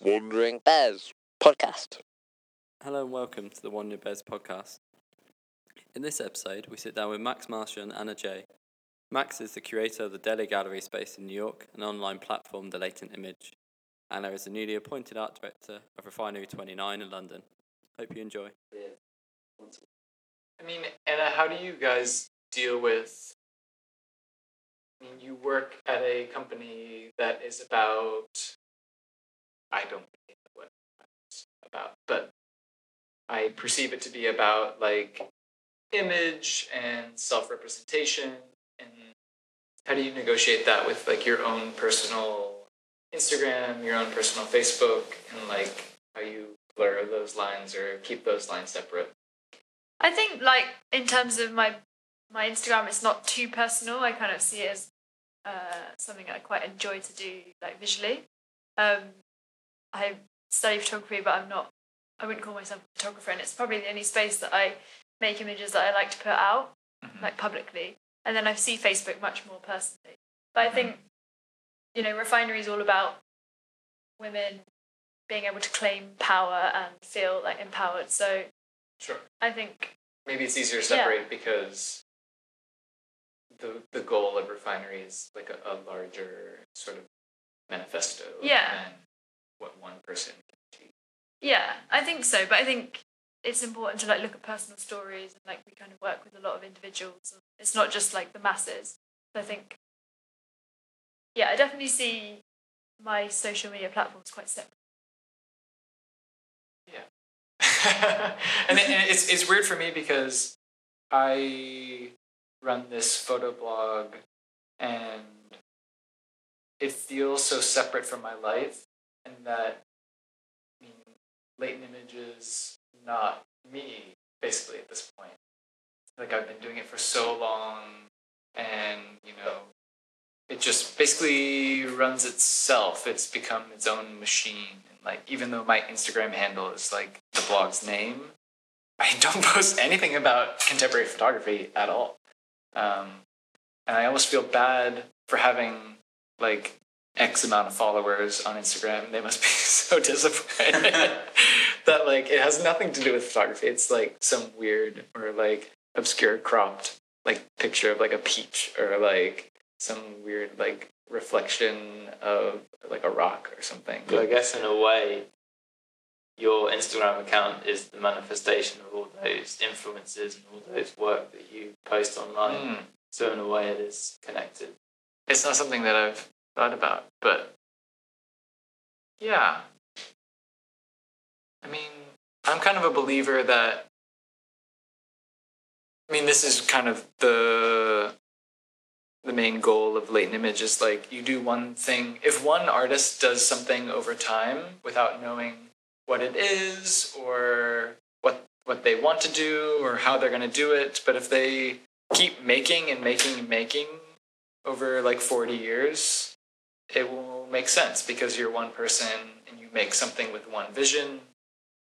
Wandering Bears podcast. Hello and welcome to the Wandering Bears podcast. In this episode, we sit down with Max Marshall and Anna Jay. Max is the curator of the Deli Gallery space in New York, an online platform, The Latent Image. Anna is the newly appointed art director of Refinery 29 in London. Hope you enjoy. Yeah. I mean, Anna, how do you guys deal with? I mean, you work at a company that is about. I don't know what it's about, but I perceive it to be about like image and self representation. And how do you negotiate that with like your own personal Instagram, your own personal Facebook, and like how you blur those lines or keep those lines separate? I think like in terms of my my Instagram, it's not too personal. I kind of see it as uh, something I quite enjoy to do, like visually. Um, I study photography, but I'm not. I wouldn't call myself a photographer, and it's probably the only space that I make images that I like to put out, Mhm. like publicly. And then I see Facebook much more personally. But I think, you know, refinery is all about women being able to claim power and feel like empowered. So Sure. I think maybe it's easier to Yeah. separate because the the goal of refinery is like a, a larger sort of manifesto Yeah. What one person can achieve. Yeah, I think so. But I think it's important to like look at personal stories and like we kind of work with a lot of individuals. It's not just like the masses. So I think, yeah, I definitely see my social media platforms quite separate. and, it, and it's it's weird for me because I run this photo blog and it feels so separate from my life and that I mean latent images not me basically at this point. Like I've been doing it for so long and you know it just basically runs itself. It's become its own machine. And like even though my instagram handle is like the blog's name i don't post anything about contemporary photography at all. Um, and i almost feel bad for having like x amount of followers on instagram they must be so disappointed that like it has nothing to do with photography it's like some weird or like obscure cropped like picture of like a peach or like some weird like reflection of like a rock or something. But I guess in a way, your Instagram account is the manifestation of all those influences and all those work that you post online. Mm. So in a way, it is connected. It's not something that I've thought about, but yeah. I mean, I'm kind of a believer that. I mean, this is kind of the the main goal of latent image is like you do one thing. If one artist does something over time without knowing what it is or what what they want to do or how they're going to do it, but if they keep making and making and making over like 40 years, it will make sense because you're one person and you make something with one vision.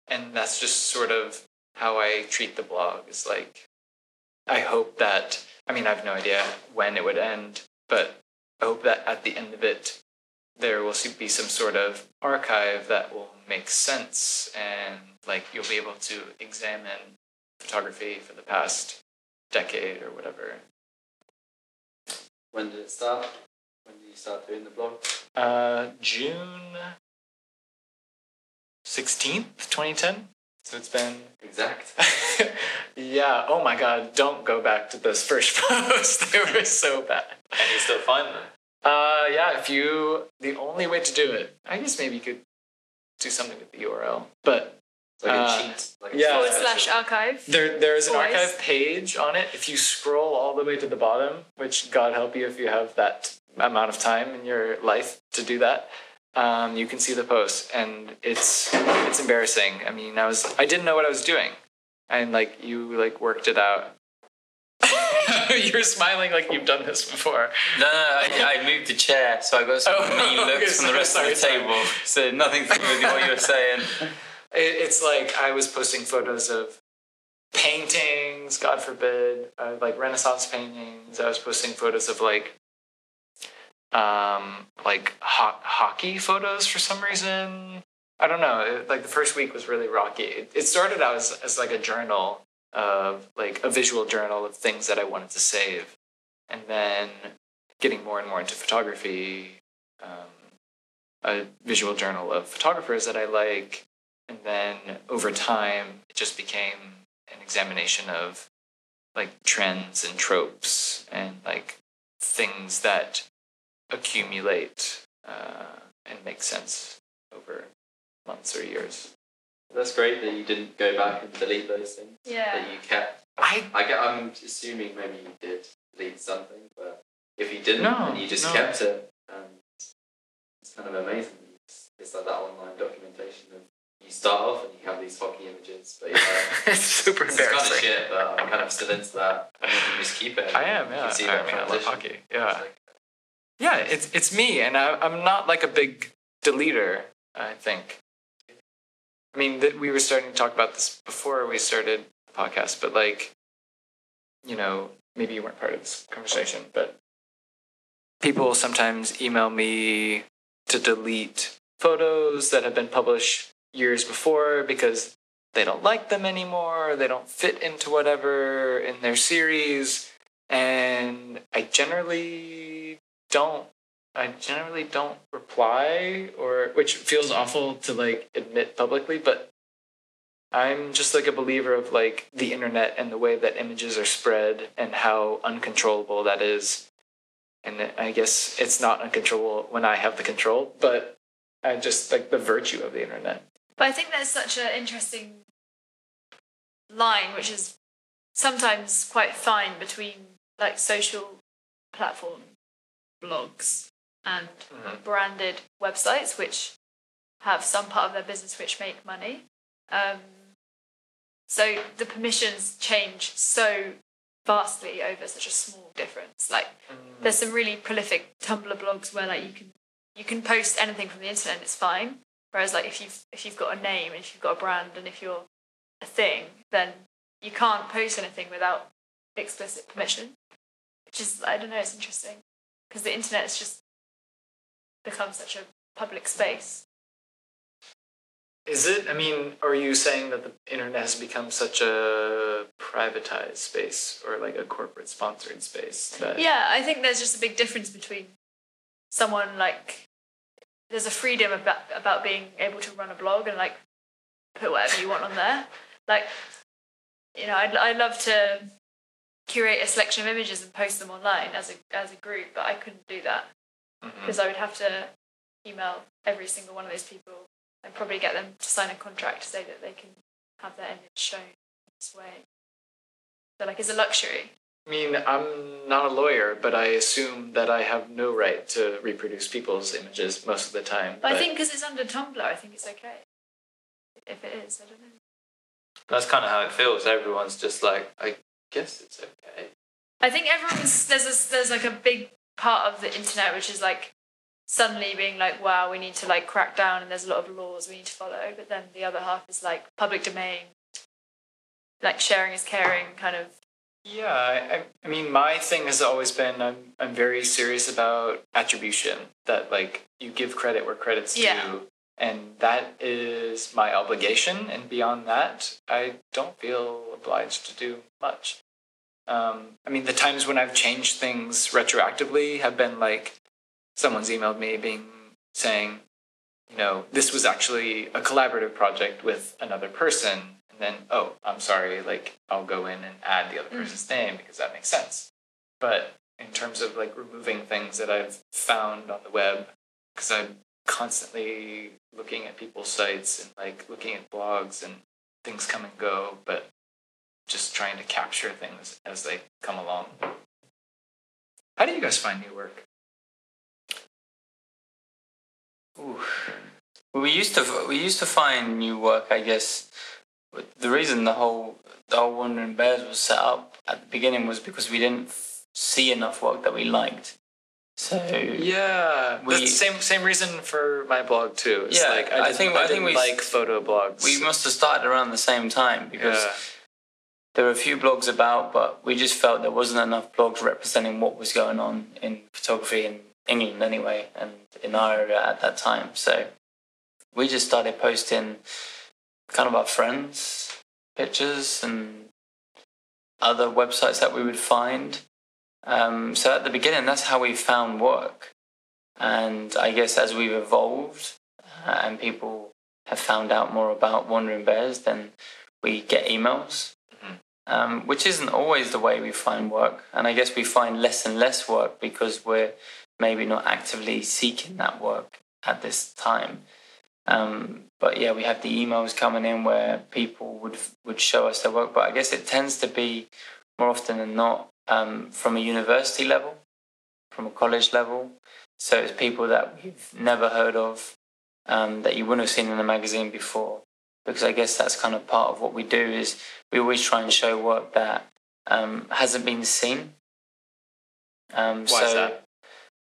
And that's just sort of how I treat the blog is like, I hope that, I mean, I have no idea when it would end, but I hope that at the end of it, there will be some sort of archive that will make sense and like you'll be able to examine photography for the past decade or whatever. When did it start? When did you start doing the blog? Uh, June 16th, 2010. So it's been. Exact. yeah, oh my god, don't go back to those first posts. they were so bad. And you still find them. Uh, yeah, if you. The only way to do it, I guess maybe you could do something with the URL. But like Uh, a cheat. Like a yeah. Forward slash archive. There, there is an Always. archive page on it. If you scroll all the way to the bottom, which God help you if you have that amount of time in your life to do that, um, you can see the post, and it's it's embarrassing. I mean, I was I didn't know what I was doing, and like you like worked it out. You're smiling like you've done this before. No, no, I, I moved the chair, so I got some Oh, mean okay, looks from the rest sorry, of the sorry. table. So nothing to do with what you were saying. It, it's like I was posting photos of paintings, God forbid, uh, like Renaissance paintings. I was posting photos of like, um, like ho- hockey photos for some reason. I don't know. It, like the first week was really rocky. It, it started out as, as like a journal of like a visual journal of things that I wanted to save, and then getting more and more into photography, um, a visual journal of photographers that I like, and then over time it just became an examination of like trends and tropes and like things that accumulate uh, and make sense over months or years. That's great that you didn't go back and delete those things. Yeah. That you kept. I I get. I'm assuming maybe you did delete something, but if you didn't No, and you just no. kept it, um, it's kind of amazing. It's, it's like that online documentation of you start off and you have these hockey images, but you're like, it's super this is kind of shit, but I'm kind of still into that. And then you just keep it. I am, You yeah. can see I, that mean, I love hockey. Yeah. Like- Yeah, it's it's me, and I, I'm not like a big deleter. I think. I mean, that we were starting to talk about this before we started the podcast, but like, you know, maybe you weren't part of this conversation, but people sometimes email me to delete photos that have been published years before because they don't like them anymore, they don't fit into whatever in their series, and I generally don't I generally don't reply or which feels awful to like admit publicly, but I'm just like a believer of like the internet and the way that images are spread and how uncontrollable that is. And I guess it's not uncontrollable when I have the control, but I just like the virtue of the internet. But I think there's such an interesting line, which is sometimes quite fine between like social platform blogs and Mhm. branded websites, which have some part of their business which make money. Um, so the permissions change so vastly over such a small difference. Like there's some really prolific Tumblr blogs where like you can you can post anything from the internet and it's fine. Whereas like if you've if you've got a name and if you've got a brand and if you're a thing, then you can't post anything without explicit permission. Which is I don't know, it's interesting. Because the internet has just become such a public space. Is it? I mean, are you saying that the internet has become such a privatized space or like a corporate sponsored space that Yeah, I think there's just a big difference between someone like there's a freedom about about being able to run a blog and like put whatever you want on there. Like, you know, I'd I'd love to curate a selection of images and post them online as a as a group, but I couldn't do that mm-hmm. because I would have to email every single one of those people and probably get them to sign a contract to say that they can have their image shown this way. So like it's a luxury. I mean, I'm not a lawyer, but I assume that I have no right to reproduce people's images most of the time. But I think because it's under Tumblr, I think it's okay. If it is, I don't know. That's kind of how it feels. Everyone's just like, I guess it's okay. I think everyone's there's a, there's like a big part of the internet which is like suddenly being like, wow, we need to like crack down and there's a lot of laws we need to follow. But then the other half is like public domain, like sharing is caring, kind of. Yeah, I, I, I mean, my thing has always been I'm I'm very serious about attribution. That like you give credit where credit's Yeah. due, and that is my obligation. And beyond that, I don't feel obliged to do much. Um, I mean, the times when I've changed things retroactively have been like someone's emailed me being saying, you know, this was actually a collaborative project with another person. And then, oh, I'm sorry, like I'll go in and add the other Mm. person's name because that makes sense. But in terms of like removing things that I've found on the web, because I'm constantly looking at people's sites and like looking at blogs and things come and go, but just trying to capture things as they come along. How do you guys find new work? Ooh. We used to we used to find new work, I guess. The reason the whole the whole Wandering Bears was set up at the beginning was because we didn't see enough work that we liked. So Yeah, We- that's the same same reason for my blog too. It's Yeah, like I, I think- I, I think we- like photo blogs. we must have started around the same time because yeah. There were a few blogs about, but we just felt there wasn't enough blogs representing what was going on in photography in England anyway, and in our area at that time. So we just started posting kind of our friends' pictures and other websites that we would find. Um, so at the beginning, that's how we found work. And I guess as we've evolved uh, and people have found out more about Wandering Bears, then we get emails. Um, which isn't always the way we find work. And I guess we find less and less work because we're maybe not actively seeking that work at this time. Um, but yeah, we have the emails coming in where people would would show us their work. But I guess it tends to be more often than not um, from a university level, from a college level. So it's people that we've never heard of, um, that you wouldn't have seen in a magazine before. Because I guess that's kind of part of what we do is we always try and show work that um, hasn't been seen. Um, Why so, is that?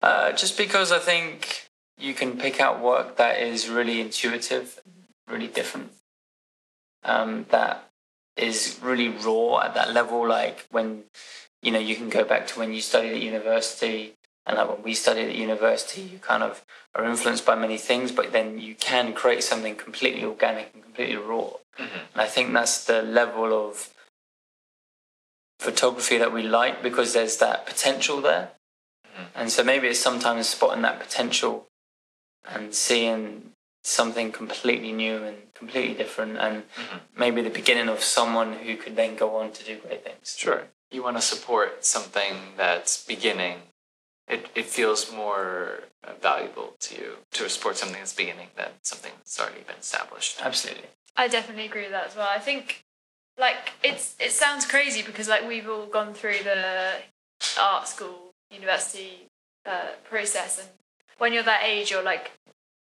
Uh, just because I think you can pick out work that is really intuitive, really different, um, that is really raw at that level. Like when you know you can go back to when you studied at university, and like when we studied at university, you kind of are influenced by many things, but then you can create something completely organic and completely raw. Mhm. And I think that's the level of photography that we like because there's that potential there. Mhm. And so maybe it's sometimes spotting that potential and seeing something completely new and completely different and Mhm. maybe the beginning of someone who could then go on to do great things. Sure. You want to support something that's beginning. It, it feels more uh, valuable to you to support something that's beginning than something that's already been established. Absolutely. I definitely agree with that as well. I think like it's it sounds crazy because like we've all gone through the art school, university uh, process, and when you're that age, you're like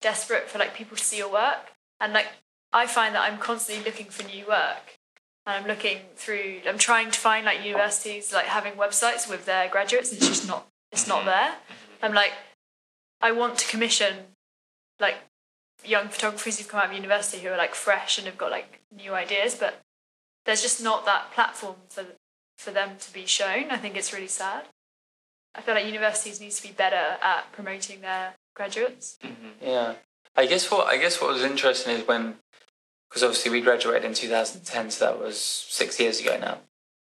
desperate for like people to see your work, and like I find that I'm constantly looking for new work, and I'm looking through. I'm trying to find like universities like having websites with their graduates, and it's just not it's not there. I'm like, I want to commission like young photographers who've come out of university who are like fresh and have got like new ideas, but there's just not that platform for for them to be shown. I think it's really sad. I feel like universities need to be better at promoting their graduates. Mm-hmm. Yeah. I guess what I guess what was interesting is when because obviously we graduated in 2010, so that was six years ago now,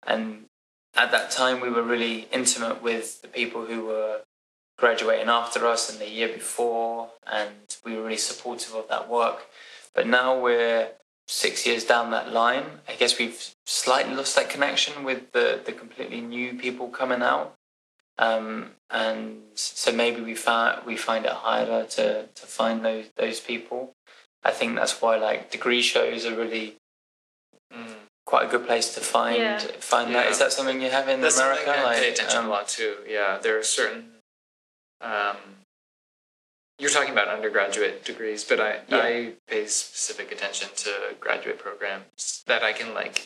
and at that time we were really intimate with the people who were graduating after us and the year before, and we were really supportive of that work. But now we're six years down that line. I guess we've slightly lost that connection with the the completely new people coming out. Um, and so maybe we find we find it harder to, to find those those people. I think that's why like degree shows are really. Quite a good place to find Yeah. find that. Yeah. Is that something you have in That's America? something I pay attention um, a lot to. Yeah, there are certain. Um, you're talking about undergraduate degrees, but I Yeah. I pay specific attention to graduate programs that I can like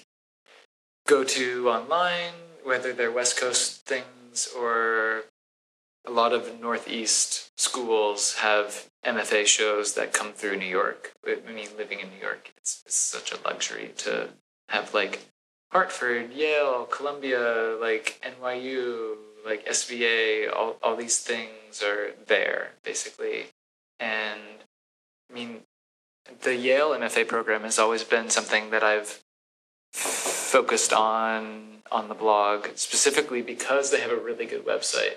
go to online, whether they're West Coast things or a lot of Northeast schools have MFA shows that come through New York. I mean, living in New York, it's, it's such a luxury to have like Hartford, Yale, Columbia, like NYU, like SVA, all, all these things are there basically. And I mean, the Yale MFA program has always been something that I've focused on on the blog specifically because they have a really good website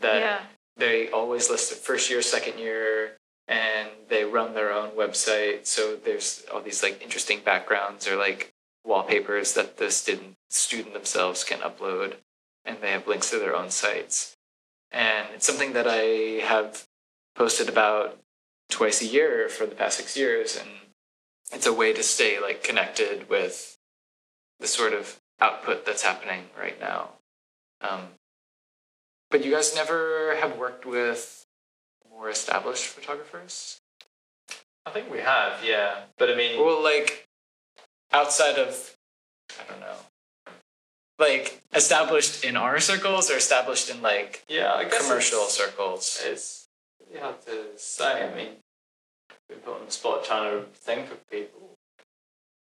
that yeah. they always list the first year, second year, and they run their own website. So there's all these like interesting backgrounds or like wallpapers that the student student themselves can upload, and they have links to their own sites. And it's something that I have posted about twice a year for the past six years, and it's a way to stay like connected with the sort of output that's happening right now. Um, but you guys never have worked with more established photographers? I think we have, yeah. But I mean, Well, like outside of, I don't know, like established in our circles or established in like yeah, I guess commercial it's- circles. It's you have to say. I mean, we put on the spot trying to think of people.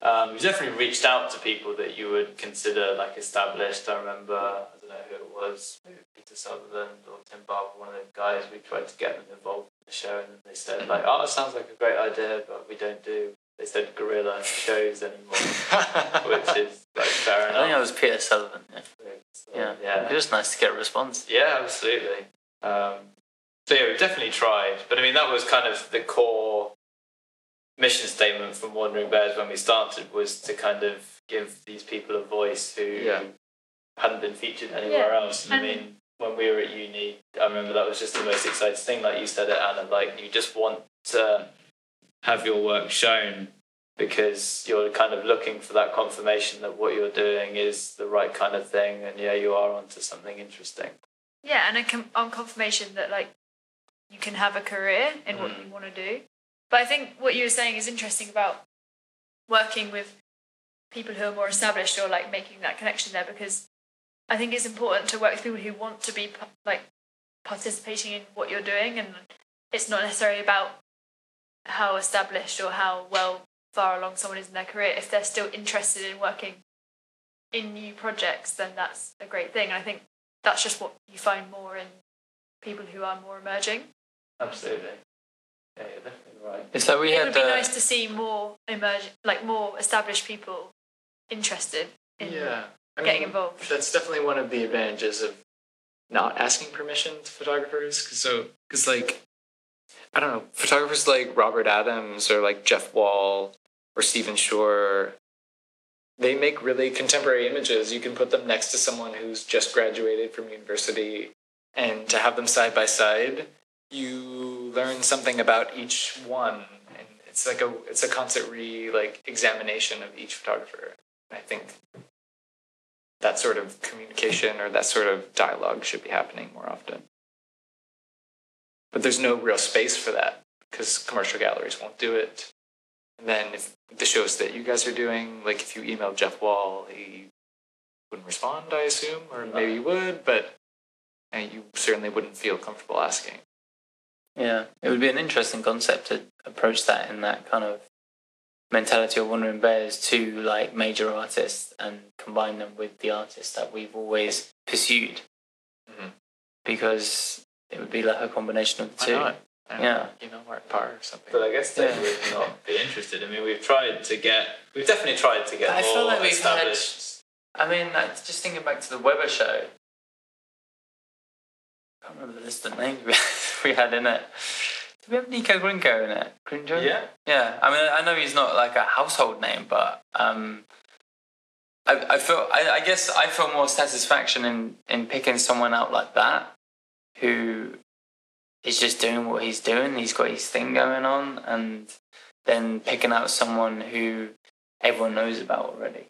Um, we definitely reached out to people that you would consider like established. I remember, I don't know who it was, maybe Peter Sutherland or Tim Barber, one of the guys. We tried to get them involved in the show and they said like, "Oh, it sounds like a great idea, but we don't do." They said guerrilla shows anymore, which is like fair enough. I think that enough. was Peter Sullivan. Yeah, So, yeah. yeah. It was nice to get a response. Yeah, absolutely. Um, so yeah, we've definitely tried, but I mean that was kind of the core mission statement from Wandering Bears when we started was to kind of give these people a voice who Yeah. hadn't been featured anywhere Yeah, else. And I mean, when we were at uni, I remember that was just the most exciting thing. Like you said it, Anna, like you just want to have your work shown because you're kind of looking for that confirmation that what you're doing is the right kind of thing, and yeah, you are onto something interesting. Yeah, and a on confirmation that like you can have a career in what Mm. you want to do. But I think what you were saying is interesting about working with people who are more established or like making that connection there because I think it's important to work with people who want to be like participating in what you're doing and it's not necessarily about how established or how well far along someone is in their career if they're still interested in working in new projects then that's a great thing and I think that's just what you find more in people who are more emerging. Absolutely. Yeah, you're definitely right. It's like we it had would be uh, nice to see more emerging, like more established people interested in yeah. I getting mean, involved. That's definitely one of the advantages of not asking permission to photographers. Cause so, because like, I don't know, photographers like Robert Adams or like Jeff Wall or Stephen Shore, they make really contemporary images. You can put them next to someone who's just graduated from university, and to have them side by side, you learn something about each one, and it's like a it's a constant re like examination of each photographer. I think that sort of communication or that sort of dialogue should be happening more often. But there's no real space for that because commercial galleries won't do it. And then if the shows that you guys are doing, like if you emailed Jeff Wall, he wouldn't respond, I assume, or maybe he would, but uh, you certainly wouldn't feel comfortable asking. Yeah, it would be an interesting concept to approach that in that kind of mentality of Wandering Bears to like major artists and combine them with the artists that we've always pursued. Mhm. Because it would be like a combination of the two. not? Yeah. you know, Art Parr or something. But I guess they Yeah. would not be interested. I mean, we've tried to get, we've definitely tried to get I feel like we've had- I mean, like, just thinking back to the Webber show. I can't remember the list of names we we had in it. Did we have Nico Grinko in it? Grinjo? Yeah, Yeah, I mean, I know he's not like a household name, but um, I, I feel, I, I guess, I feel more satisfaction in in picking someone out like that, who is just doing what he's doing. He's got his thing going on, and then picking out someone who everyone knows about already.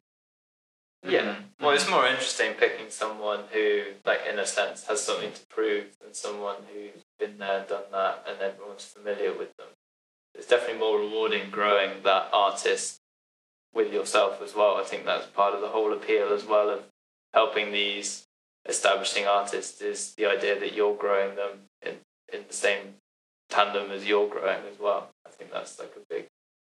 yeah. Well, it's more interesting picking someone who, like, in a sense, has something to prove than someone who's been there, done that, and everyone's familiar with them. It's definitely more rewarding growing that artist with yourself as well. I think that's part of the whole appeal as well of helping these establishing artists is the idea that you're growing them in, in the same tandem as you're growing as well. I think that's like a big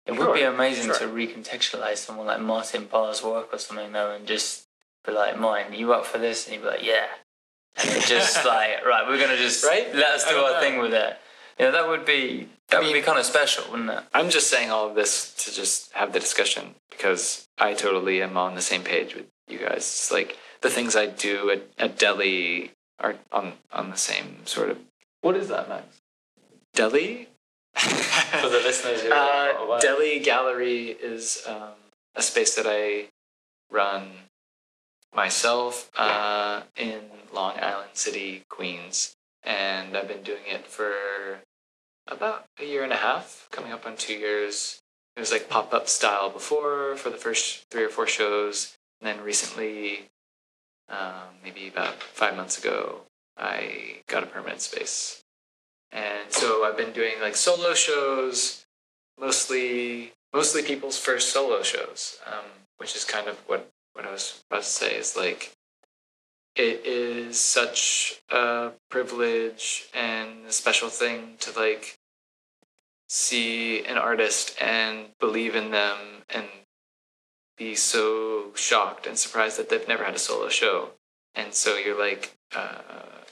It would be amazing sure. to recontextualize someone like Martin Parr's work or something, though, and just be like, "Mine, you up for this?" And he'd be like, "Yeah." And just like, right, we're gonna just Right? let us do our know. thing with it. You know, that would be that I would be kind of special, wouldn't it? I'm just saying all of this to just have the discussion because I totally am on the same page with you guys. It's like the things I do at, at Deli are on on the same sort of What is that, Max? Deli. For the listeners who are uh, aware. Deli Gallery is um, a space that I run myself uh, in Long Island City, Queens, and I've been doing it for about a year and a half, coming up on two years. It was like pop up style before for the first three or four shows, and then recently, um, maybe about five months ago, I got a permanent space. And so I've been doing like solo shows, mostly mostly people's first solo shows, um, which is kind of what what I was about to say is like it is such a privilege and a special thing to like see an artist and believe in them and be so shocked and surprised that they've never had a solo show and so you're like uh,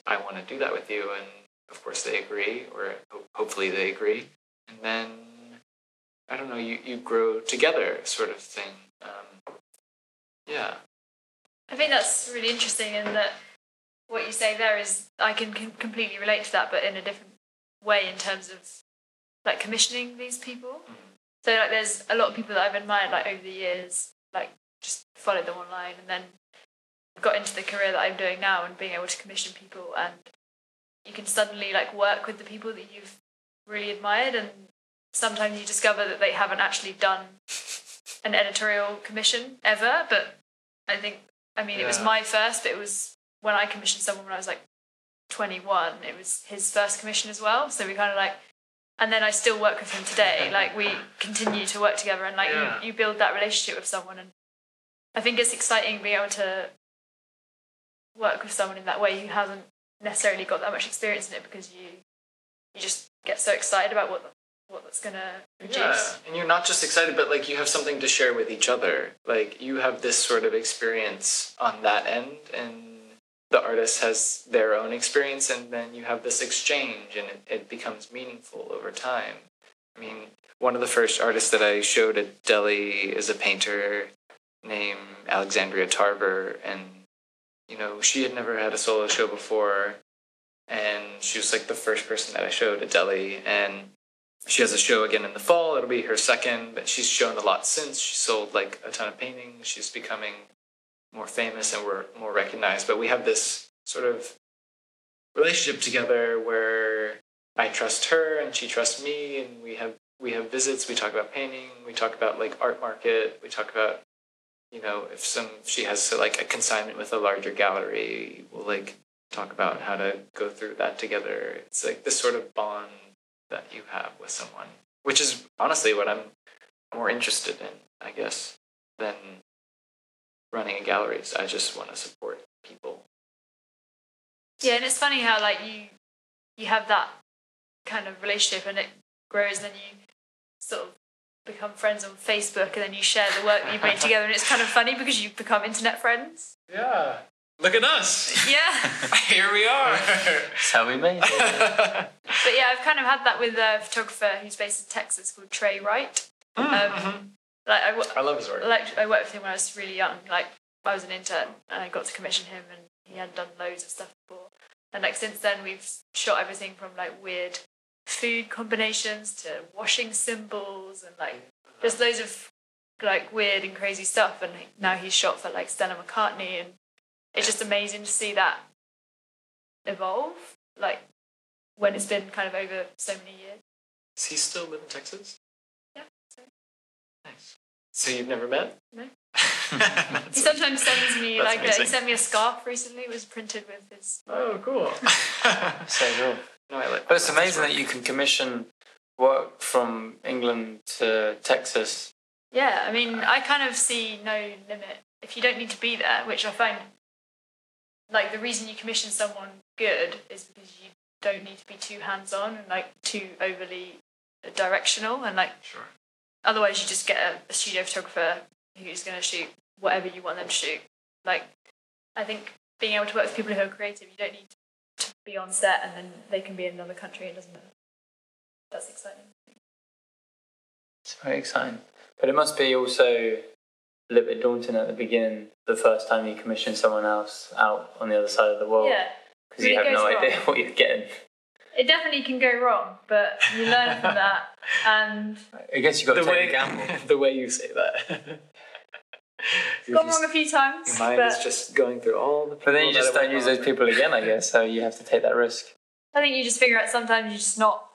i want to do that with you and of course they agree, or ho- hopefully they agree, and then I don't know, you you grow together, sort of thing. Um, yeah. I think that's really interesting in that what you say there is I can com- completely relate to that, but in a different way in terms of like commissioning these people. So like, there's a lot of people that I've admired like over the years, like just followed them online, and then got into the career that I'm doing now and being able to commission people, and you can suddenly like work with the people that you've really admired, and sometimes you discover that they haven't actually done an editorial commission ever, but I think I mean, it was my first, but it was when I commissioned someone when I was like 21. It was his first commission as well. So we kind of like, and then I still work with him today. like we continue to work together and like Yeah. you, you build that relationship with someone. And I think it's exciting being able to work with someone in that way who hasn't necessarily got that much experience in it because you, you just get so excited about what, what that's to produce. Yeah, and you're not just excited, but like you have something to share with each other. Like you have this sort of experience on that end, and the artist has their own experience, and then you have this exchange, and it, it becomes meaningful over time. I mean, one of the first artists that I showed at Deli is a painter named Alexandria Tarver, and you know she had never had a solo show before, and she was like the first person that I showed at Deli, and she has a show again in the fall. It'll be her second, but she's shown a lot since. She sold like a ton of paintings. She's becoming more famous and we're more recognized. But we have this sort of relationship together where I trust her and she trusts me, and we have we have visits. We talk about painting. We talk about like art market. We talk about you know if some she has like a consignment with a larger gallery. We'll like talk about how to go through that together. It's like this sort of bond that you have with someone, which is honestly what I'm more interested in, I guess, than running a gallery. So I just want to support people. Yeah, and it's funny how like you you have that kind of relationship and it grows, and then you sort of become friends on Facebook, and then you share the work that you've made together, and it's kind of funny because you've become internet friends. Yeah. Look at us. Yeah, Here we are. That's how we made it. but yeah, I've kind of had that with a photographer who's based in Texas called Trey Wright. Um, like I, wo- I love his work. like I worked with him when I was really young. Like I was an intern and I got to commission him, and he had done loads of stuff before. And like since then, we've shot everything from like weird food combinations to washing symbols and like just loads of like weird and crazy stuff. And now he's shot for like Stella McCartney, and it's just amazing to see that evolve. Like when it's been kind of over so many years. Does he still live in Texas? Yeah, so- Nice. So you've never met? No. He sometimes sends me like a, he sent me a scarf recently. It was printed with his. oh, cool. so cool. no, I like. But it's amazing that you can commission work from England to Texas. Yeah, I mean, I kind of see no limit if you don't need to be there, which I find like the reason you commission someone good is because you don't need to be too hands on and like too overly directional and like Sure. Otherwise you just get a, a studio photographer who's going to shoot whatever you want them to shoot. Like, I think being able to work with people who are creative, you don't need to be on set and then they can be in another country. It doesn't matter. That's exciting. It's very exciting. But it must be also a little bit daunting at the beginning, the first time you commission someone else out on the other side of the world. Yeah, Because you have no wrong. idea what you're getting. It definitely can go wrong, but you learn from that. And I guess you've got to The take way, a gamble. the way you say that. You're gone just- wrong a few times. Your mind but is just going through all the. But then you just don't use went those people again, I guess. So you have to take that risk. I think you just figure out sometimes you're just not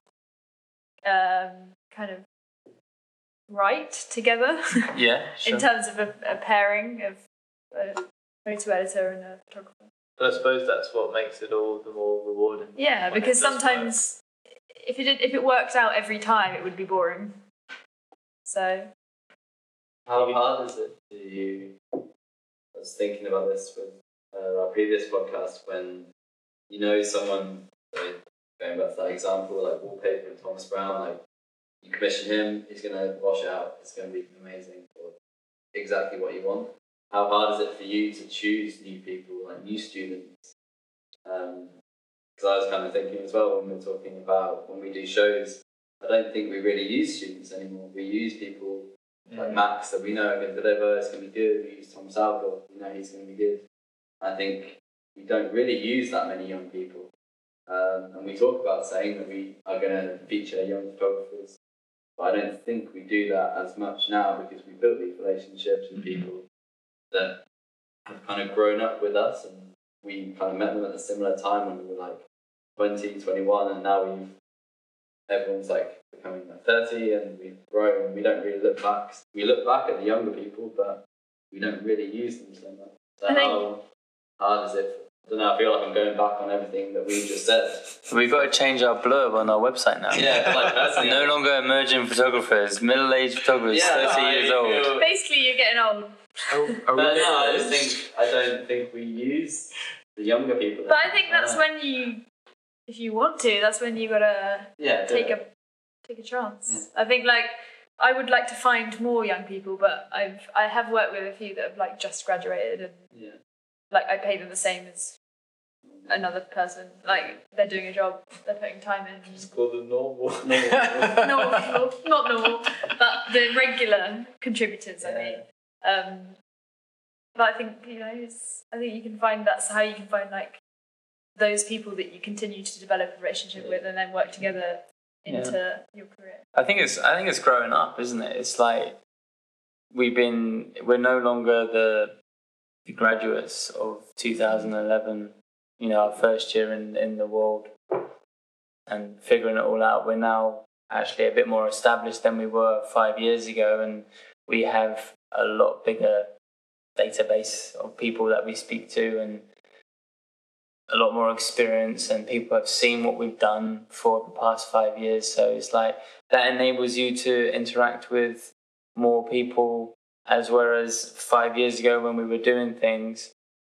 um, kind of right together Yeah, sure. in terms of a, a pairing of a photo editor and a photographer. But I suppose that's what makes it all the more rewarding. Yeah, because does work. sometimes if it did, if it worked out every time, it would be boring. So How hard is it to you? I was thinking about this with uh, our previous podcast when you know someone, like, going back to that example, like wallpaper and Thomas Brown, like you commission him, he's going to wash out, it's going to be amazing or exactly what you want. How hard is it for you to choose new people, like new students? Because because I was kind of thinking as well when we're talking about when we do shows. I don't think we really use students anymore. We use people like Max that we know are going to deliver. It's going to be good. We use Tom Salvador. We know he's going to be good. I think we don't really use that many young people. Um, and we talk about saying that we are going to feature young photographers, but I don't think we do that as much now because we built these relationships with people that have kind of grown up with us and we kind of met them at a similar time when we were like 20, 21, and now we've everyone's like becoming like 30 and we've grown. We don't really look back. We look back at the younger people, but we don't really use them so much. So how hard is it? I don't know. I feel like I'm going back on everything that we just said. We've got to change our blurb on our website now. Yeah, like personally, No longer emerging photographers, middle aged photographers, Yeah, 30 I years feel- old. Basically, you're getting old. Are, are we But no, I middle-aged? don't think I don't think we use the younger people. But I think that's know. when you, if you want to, that's when you gotta yeah take it. a take a chance. I think like I would like to find more young people, but I've I have worked with a few that have like just graduated and yeah. Like I pay them the same as another person. Like they're doing a job, they're putting time in. It's called the normal. normal people, not normal, but the regular contributors. I mean, um, but I think you know, it's, I think you can find that's how you can find like those people that you continue to develop a relationship with, and then work together into your career. I think it's I think it's growing up, isn't it? It's like we've been we're no longer the the graduates of 2011. You know, our first year in in the world and figuring it all out. We're now actually a bit more established than we were five years ago, and we have a lot bigger database of people that we speak to and a lot more experience and people have seen what we've done for the past five years so it's like that enables you to interact with more people as whereas five years ago when we were doing things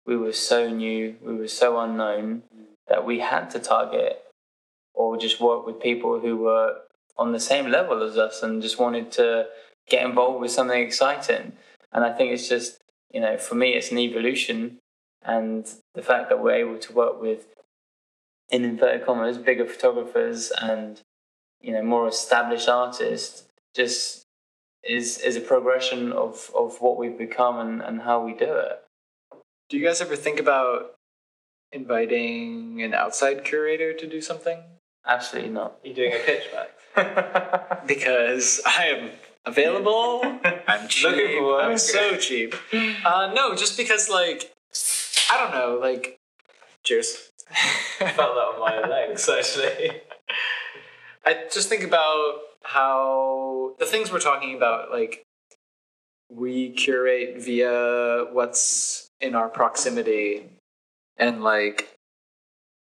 we were so new we were so unknown that we had to target or just work with people who were on the same level as us and just wanted to get involved with something exciting. And i think it's just you know for me it's an evolution. And the fact that we're able to work with in inverted commas bigger photographers and you know more established artists just is is a progression of of what we've become and, and how we do it Do you guys ever think about inviting an outside curator to do something? absolutely not You're doing a pitch back? Because I am available. I'm cheap. Looking for work. I'm so cheap. Uh, no, just because like I don't know, like cheers. I felt that on my legs actually. I just think about how the things we're talking about, like we curate via what's in our proximity, and like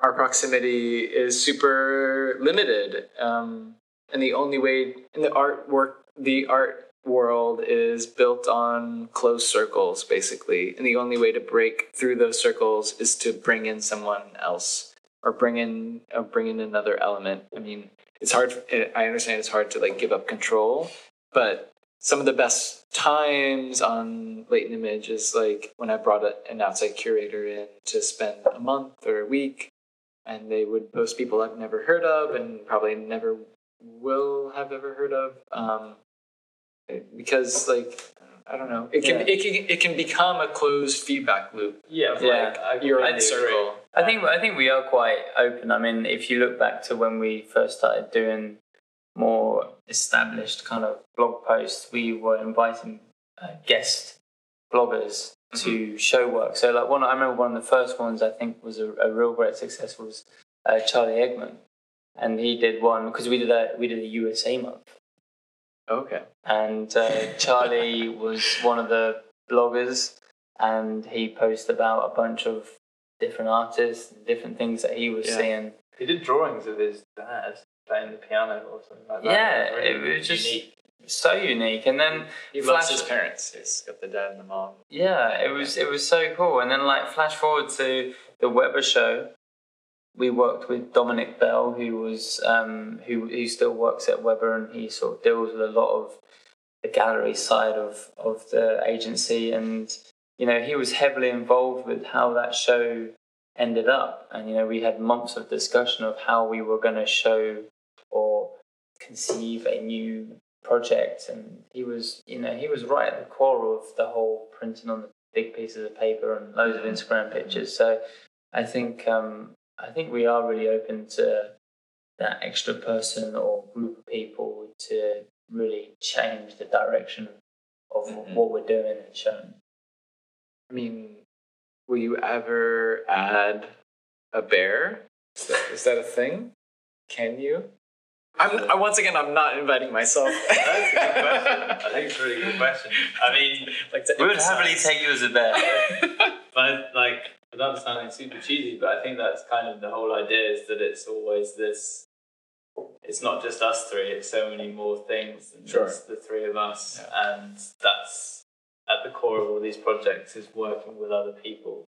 our proximity is super limited. Um, and the only way in the art artwork, the art world is built on closed circles, basically. And the only way to break through those circles is to bring in someone else or bring in uh, bring in another element. I mean, it's hard. I understand it's hard to like give up control, but some of the best times on latent image is like when I brought an outside curator in to spend a month or a week, and they would post people I've never heard of and probably never will have ever heard of. Um, because like I don't know, it can Yeah. it can it can become a closed feedback loop. Yeah, Yeah. like, I You're in completely circle. I think I think we are quite open. I mean, if you look back to when we first started doing more established kind of blog posts, we were inviting uh, guest bloggers to show work. So, like one, I remember one of the first ones I think was a, a real great success was uh, Charlie Engman, and he did one because we did a we did a USA month, Okay. and uh, Charlie was one of the bloggers, and he posted about a bunch of different artists, different things that he was Yeah. seeing. He did drawings of his dad playing the piano or something like that. Yeah, Really it was just unique. so unique. And then He Flash- loves his parents. He's got the dad and the mom. yeah, it was it was so cool. And then like flash forward to the Webber show, we worked with Dominic Bell, who was um, who who still works at Webber, and he sort of deals with a lot of the gallery side of of the agency. And you know, he was heavily involved with how that show ended up. And you know, we had months of discussion of how we were going to show or conceive a new project. And he was, you know, he was right at the core of the whole printing on the big pieces of paper and loads of Instagram pictures. So I think um, I think we are really open to that extra person or group of people to really change the direction of Mhm. what we're doing and showing. I mean, will you ever add a bear? Is that, is that a thing? Can you? I'm I, once again. I'm not inviting myself. That's a good question. I think it's a really good question. I mean, like We would happily take you as a bear. but like without sounding super cheesy, but I think that's kind of the whole idea is that it's always this. It's not just us three; it's so many more things than Sure. just the three of us, Yeah. and that's at the core of all these projects is working with other people.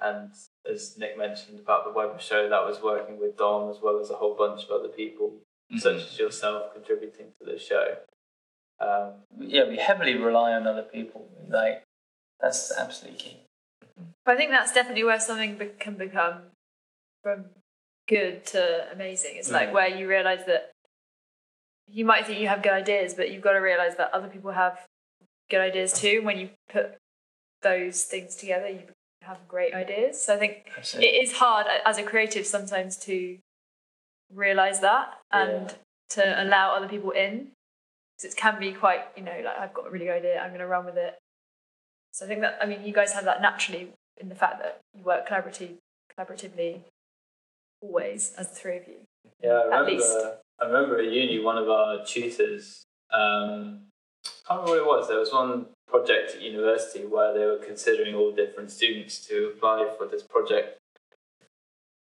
And as Nick mentioned about the web show, that was working with Dom as well as a whole bunch of other people, such as yourself, contributing to the show. Um, yeah, we heavily rely on other people. Like that's absolutely key. But I think that's definitely where something be- can become from good to amazing. It's like mm. where you realize that you might think you have good ideas, but you've got to realize that other people have good ideas too. When you put those things together, you have great ideas. So I think it is hard as a creative sometimes to realize that and Yeah. to allow other people in because it can be quite you know like i've got a really good idea i'm going to run with it so i think that i mean you guys have that naturally in the fact that you work collaborative, collaboratively always as the three of you Yeah, I remember. least. I remember at uni, one of our tutors. Um, I can't remember what it was. There was one project at university where they were considering all different students to apply for this project,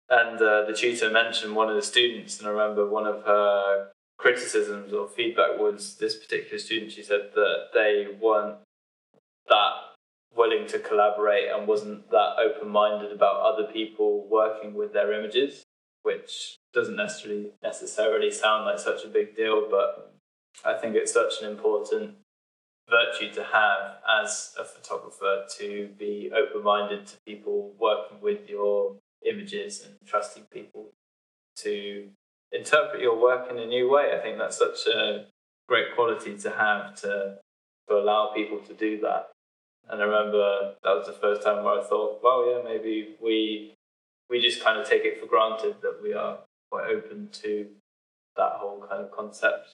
and uh, the tutor mentioned one of the students, and I remember one of her criticisms or feedback was this particular student. She said that they weren't that willing to collaborate and wasn't that open minded about other people working with their images which doesn't necessarily necessarily sound like such a big deal, but I think it's such an important virtue to have as a photographer to be open minded to people working with your images and trusting people to interpret your work in a new way. I think that's such a great quality to have to to allow people to do that. And I remember that was the first time where I thought, well, yeah, maybe we we just kind of take it for granted that we are quite open to that whole kind of concept.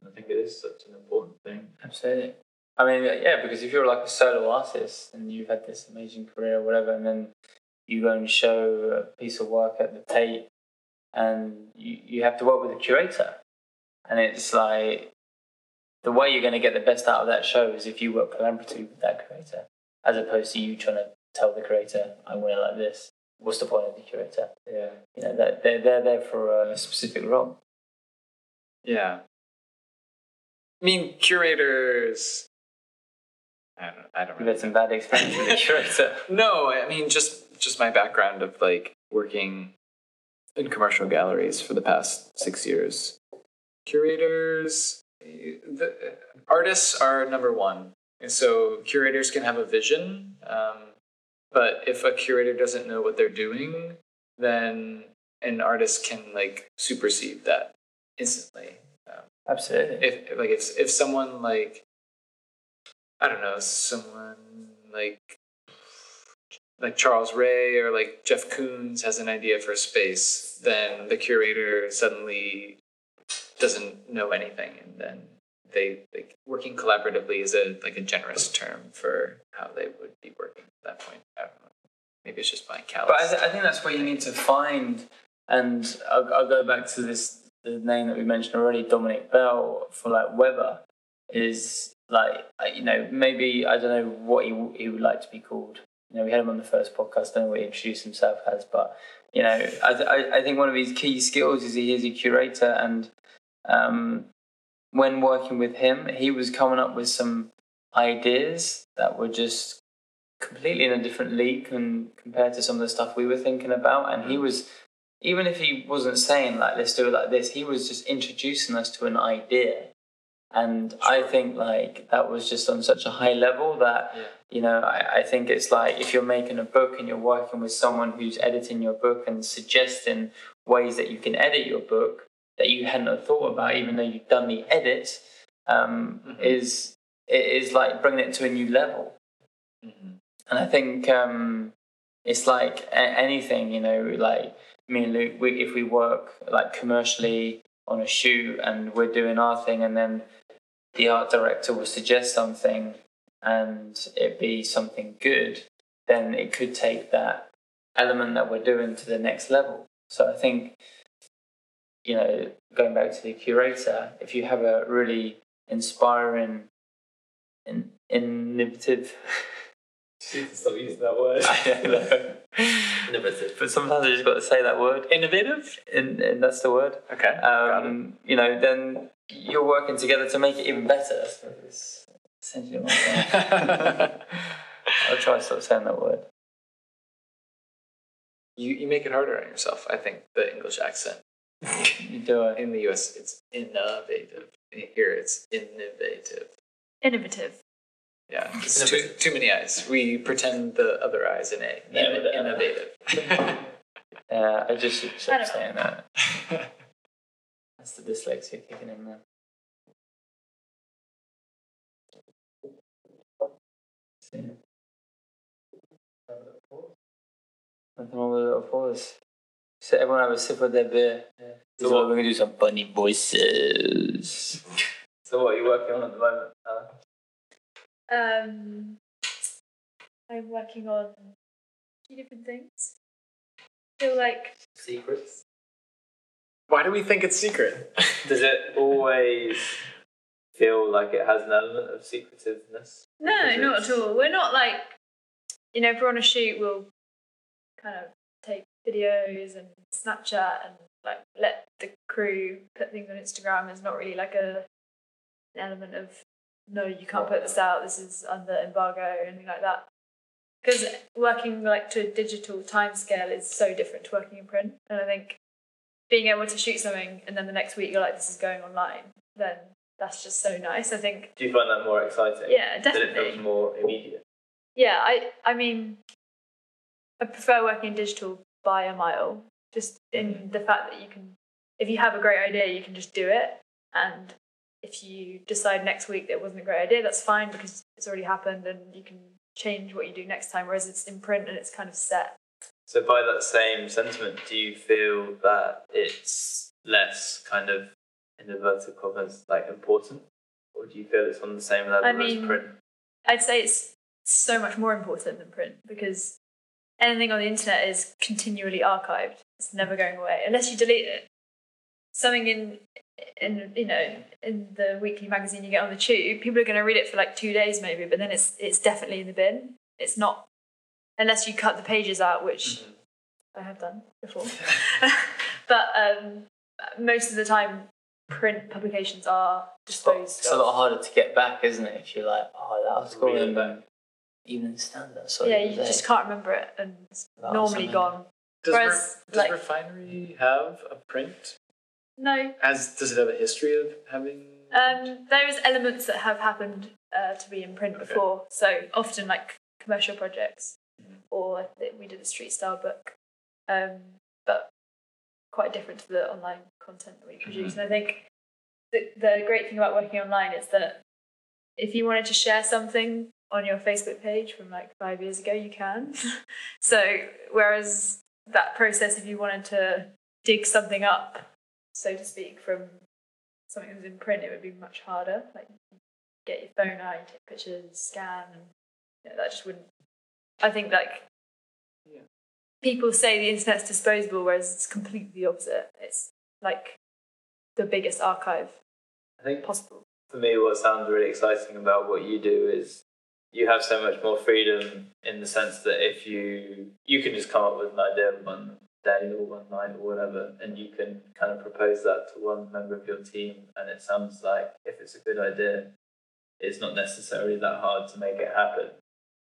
And I think it is such an important thing. Absolutely. I mean, yeah, because if you're like a solo artist and you've had this amazing career or whatever, and then you go and show a piece of work at the Tate, and you, you have to work with a curator, and it's like the way you're going to get the best out of that show is if you work collaboratively with that curator, as opposed to you trying to tell the creator, "I want it like this." What's the point of the curator? Yeah. You know, they're they're, they're there for a specific role. Yeah. I mean, curators. I don't. I don't. You've had some bad experience with the curator. No, I mean just just my background of like working in commercial galleries for the past six years. Curators, the artists are number one, and so curators can have a vision. Um, but if a curator doesn't know what they're doing, then an artist can like supersede that instantly. Um, Absolutely. if like if if someone like I don't know someone like like Charles Ray or like Jeff Koons has an idea for a space, then the curator suddenly doesn't know anything, and then they like working collaboratively is a like a generous term for how they would be working at that point. Maybe it's just my callous. But I, th- I think that's where you need to find, and I'll, I'll go back to this the name that we mentioned already, Dominic Bell for like Webber, is like you know maybe I don't know what he he would like to be called. You know, we had him on the first podcast. Don't know what he introduced himself as, but you know, I th- I think one of his key skills is he is a curator, and um, when working with him, he was coming up with some ideas that were just completely in a different league and compared to some of the stuff we were thinking about. And he was, even if he wasn't saying like let's do it like this, he was just introducing us to an idea And I think like that was just on such a high level that Yeah. you know I, I think it's like if you're making a book and you're working with someone who's editing your book and suggesting ways that you can edit your book that you hadn't thought about even though you've done the edit um, Mhm. is it is like bringing it to a new level Mhm. and I think um, it's like a- anything, you know, like me and Luke, we, if we work like commercially on a shoot and we're doing our thing, and then the art director will suggest something and it be something good, then it could take that element that we're doing to the next level. So I think, you know, going back to the curator, if you have a really inspiring, in, innovative, Stop using that word. I don't know. Innovative. But sometimes you just got to say that word, Innovative. and, and that's the word. Okay. got it. Um, you know, then you're working together to make it even better. That's essentially what I'll try to stop saying that word. You you make it harder on yourself. I think the English accent You do it. in the U.S. it's innovative. Here it's innovative. Innovative. Yeah, it's too, too many eyes. We pretend the other eye is an A. Yeah, Inno- uh, innovative. Yeah, I just should I stop don't saying that. That's the dyslexia kicking in there. Nothing wrong with a little pause. So everyone have a sip of their beer. So So what- we're gonna do some funny voices. So what are you working on at the moment? Anna? Um, I'm working on a few different things. feel like Secrets. Why do we think it's secret? Does it always feel like it has an element of secretiveness? no, not at all. We're not like you know, if we're on a shoot, we'll kind of take videos and Snapchat and like let the crew put things on Instagram. There's not really like a an element of no, you can't put this out. This is under embargo or anything like that. Because working like to a digital timescale is so different to working in print, and I think being able to shoot something and then the next week you're like, this is going online, then that's just so nice. I think, Do you find that more exciting? yeah, That it definitely. feels more immediate. Yeah, I I mean, I prefer working in digital by a mile. Just in mm-hmm. the fact that you can, if you have a great idea, you can just do it. And if you decide next week that it wasn't a great idea, that's fine because it's already happened and you can change what you do next time. Whereas it's in print and it's kind of set. So by that same sentiment, do you feel that it's less kind of in inverted commas like important? Or do you feel it's on the same level I mean- as print? I'd say it's so much more important than print because anything on the internet is continually archived. It's never going away unless you delete it. Something in in you know in the weekly magazine you get on the tube, people are going to read it for like two days maybe, but then it's it's definitely in the bin. It's not unless you cut the pages out, which I have done before. but um, most of the time, print publications are disposed It's a lot harder to get back, isn't it? If you're like, oh, that was cool, Read it back. Even standard. So yeah, you just can't remember it, and it's That was normally something. gone. Does, Whereas, Ref- does like- Refinery have a print? No, As does it have a history of having? um, there is elements that have happened uh, to be in print Okay. before. So often, like commercial projects, Mhm. or I think we did a street style book, um, but quite different to the online content that we produce. And I think the the great thing about working online is that if you wanted to share something on your Facebook page from like five years ago, you can. so whereas that process, if you wanted to dig something up, so to speak, from something that was in print, it would be much harder. Like get your phone out, you take pictures, scan, and you know, that just wouldn't. I think like Yeah. people say the internet's disposable, whereas it's completely the opposite. It's like the biggest archive I think possible. for me, what sounds really exciting about what you do is you have so much more freedom in the sense that if you you can just come up with an idea one day or one night or whatever, and you can kind of propose that to one member of your team, and it sounds like if it's a good idea, it's not necessarily that hard to make it happen.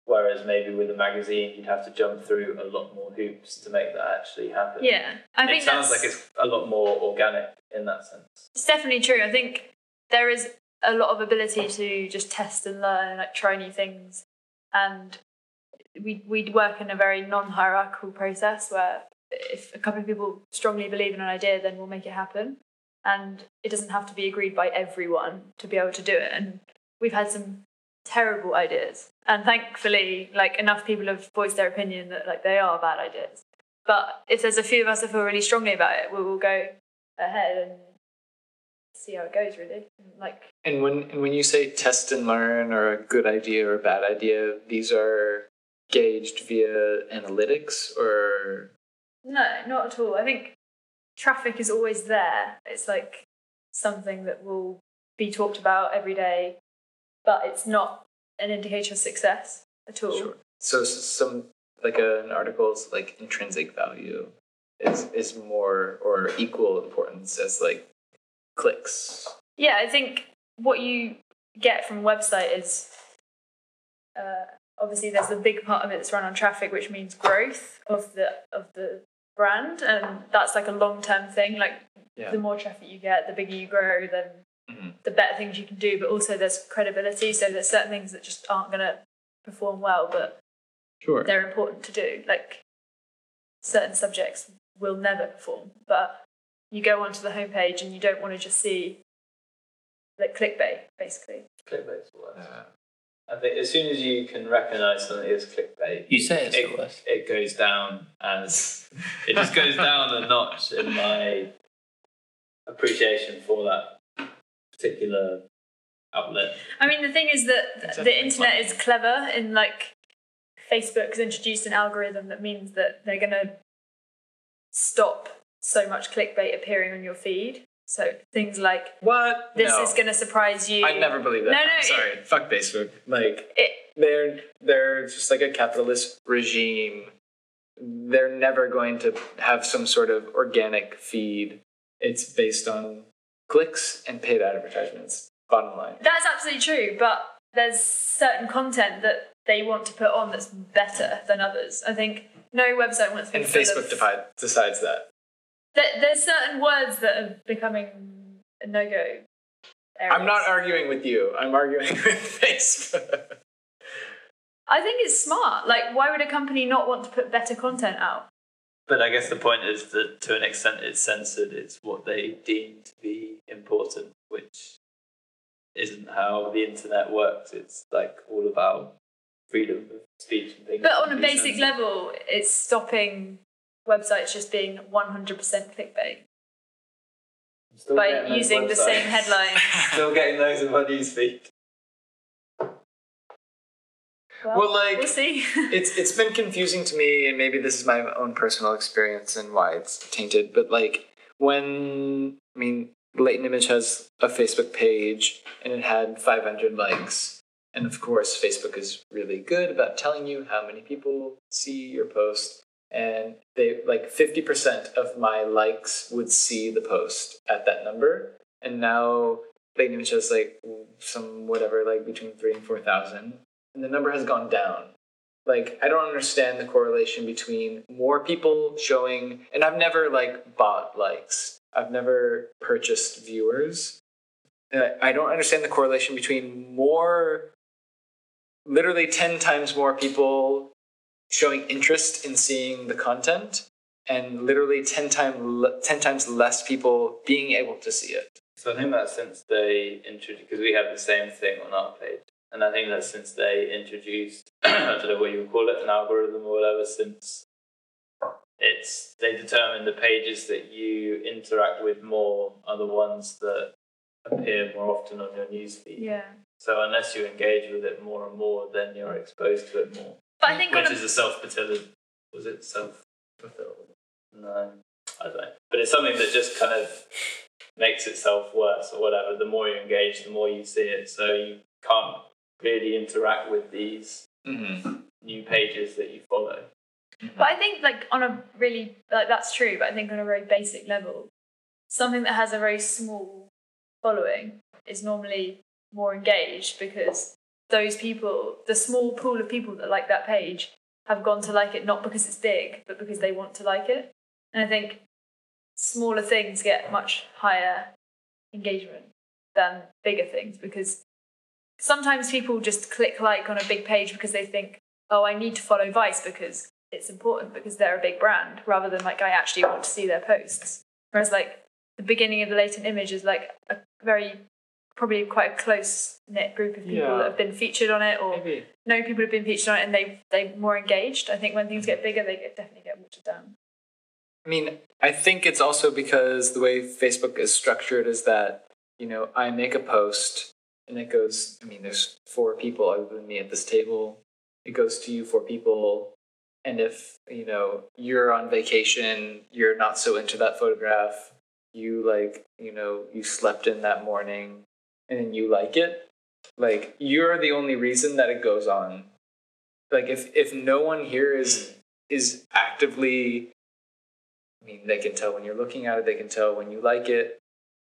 Whereas maybe with a magazine, you'd have to jump through a lot more hoops to make that actually happen. Yeah, I think it sounds like it's a lot more organic in that sense. it's definitely true. I think there is a lot of ability to just test and learn like try new things. And we we work in a very non-hierarchical process where if a couple of people strongly believe in an idea then we'll make it happen. And it doesn't have to be agreed by everyone to be able to do it. And we've had some terrible ideas. And thankfully like enough people have voiced their opinion that like they are bad ideas. But if there's a few of us that feel really strongly about it we will go ahead and see how it goes really like And when and when you say test and learn or a good idea or a bad idea, these are gauged via analytics or No, not at all. I think traffic is always there. It's like something that will be talked about every day, but it's not an indicator of success at all. Sure. So some like a, an article's like intrinsic value is is more or equal importance as like clicks. Yeah, I think what you get from a website is uh, obviously there's a big part of it that's run on traffic, which means growth of the of the brand, and that's like a long term thing. Like Yeah. the more traffic you get, the bigger you grow, then Mhm. the better things you can do. But also there's credibility, so there's certain things that just aren't gonna perform well, but Sure. they're important to do. Like certain subjects will never perform, but you go onto the homepage and you don't want to just see like clickbait, basically. Clickbait's the worst. Uh, I think as soon as you can recognise something as clickbait, You say it's the it, worst. it goes down as it just goes down a notch in my appreciation for that particular outlet. I mean, the thing is that It's the internet fun. is clever in like Facebook has introduced an algorithm that means that they're gonna stop so much clickbait appearing on your feed. So things like what? this No. is gonna surprise you. I never believe that. No, no, I'm it- sorry. Fuck Facebook. Like It, they're they're just like a capitalist regime. They're never going to have some sort of organic feed. It's based on clicks and paid advertisements. Bottom line. That's absolutely true, but there's certain content that they want to put on that's better than others. I think no website wants to be And Facebook of, divide, decides that. There, there's certain words that are becoming a no go. I'm not arguing with you. I'm arguing with Facebook. I think it's smart. Like, why would a company not want to put better content out? But I guess the point is that to an extent it's censored. It's what they deem to be important, which isn't how the internet works. It's like all about freedom of speech and things. But on a basic censored. level, it's stopping websites just being 100% clickbait by using the same headline. Still getting those in my newsfeed. Well, Well, like- we'll see. it's it's been confusing to me and maybe this is my own personal experience and why it's tainted but like when i mean latent image has a facebook page and it had 500 likes and of course facebook is really good about telling you how many people see your post and they like 50% of my likes would see the post at that number. And now image has like some whatever like between 3 and 4000 and the number has gone down. Like i don't understand the correlation between more people showing and i've never like bought likes. I've never purchased viewers. Uh, i don't understand the correlation between more literally 10 times more people showing interest in seeing the content and literally 10 times 10 times less people being able to see it So I think that since they introduced, because we have the same thing on our page, and I think that since they introduced, I don't know what you would call it, an algorithm or whatever, since it's they determine the pages that you interact with more are the ones that appear more often on your newsfeed. yeah. So unless you engage with it more and more, then you're exposed to it more, But I think which is a self-fulfilling. Was it self-fulfilled? No, I don't know. But it's something that just kind of makes itself worse or whatever. The more you engage, the more you see it. So you can't really interact with these mm-hmm. new pages that you follow. But I think, like, on a really, like, that's true, but I think on a very basic level, something that has a very small following is normally more engaged because those people, the small pool of people that like that page, have gone to like it not because it's big, but because they want to like it. And I think smaller things get much higher engagement. than bigger things because sometimes people just click like on a big page because they think, oh, I need to follow Vice because it's important because they're a big brand, rather than like I actually want to see their posts. Whereas like the beginning of the latent image is like a very probably quite a close knit group of people Yeah. that have been featured on it or Maybe. know people who have been featured on it and they they more engaged. I think when things get bigger, they get, definitely get watered down. I mean, I think it's also because the way Facebook is structured is that, you know, I make a post and it goes, I mean, there's four people other than me at this table. It goes to you four people. And if, you know, you're on vacation, you're not so into that photograph, you like, you know, you slept in that morning and you like it, like you're the only reason that it goes on. Like if if no one here is is actively I mean, they can tell when you're looking at it. They can tell when you like it.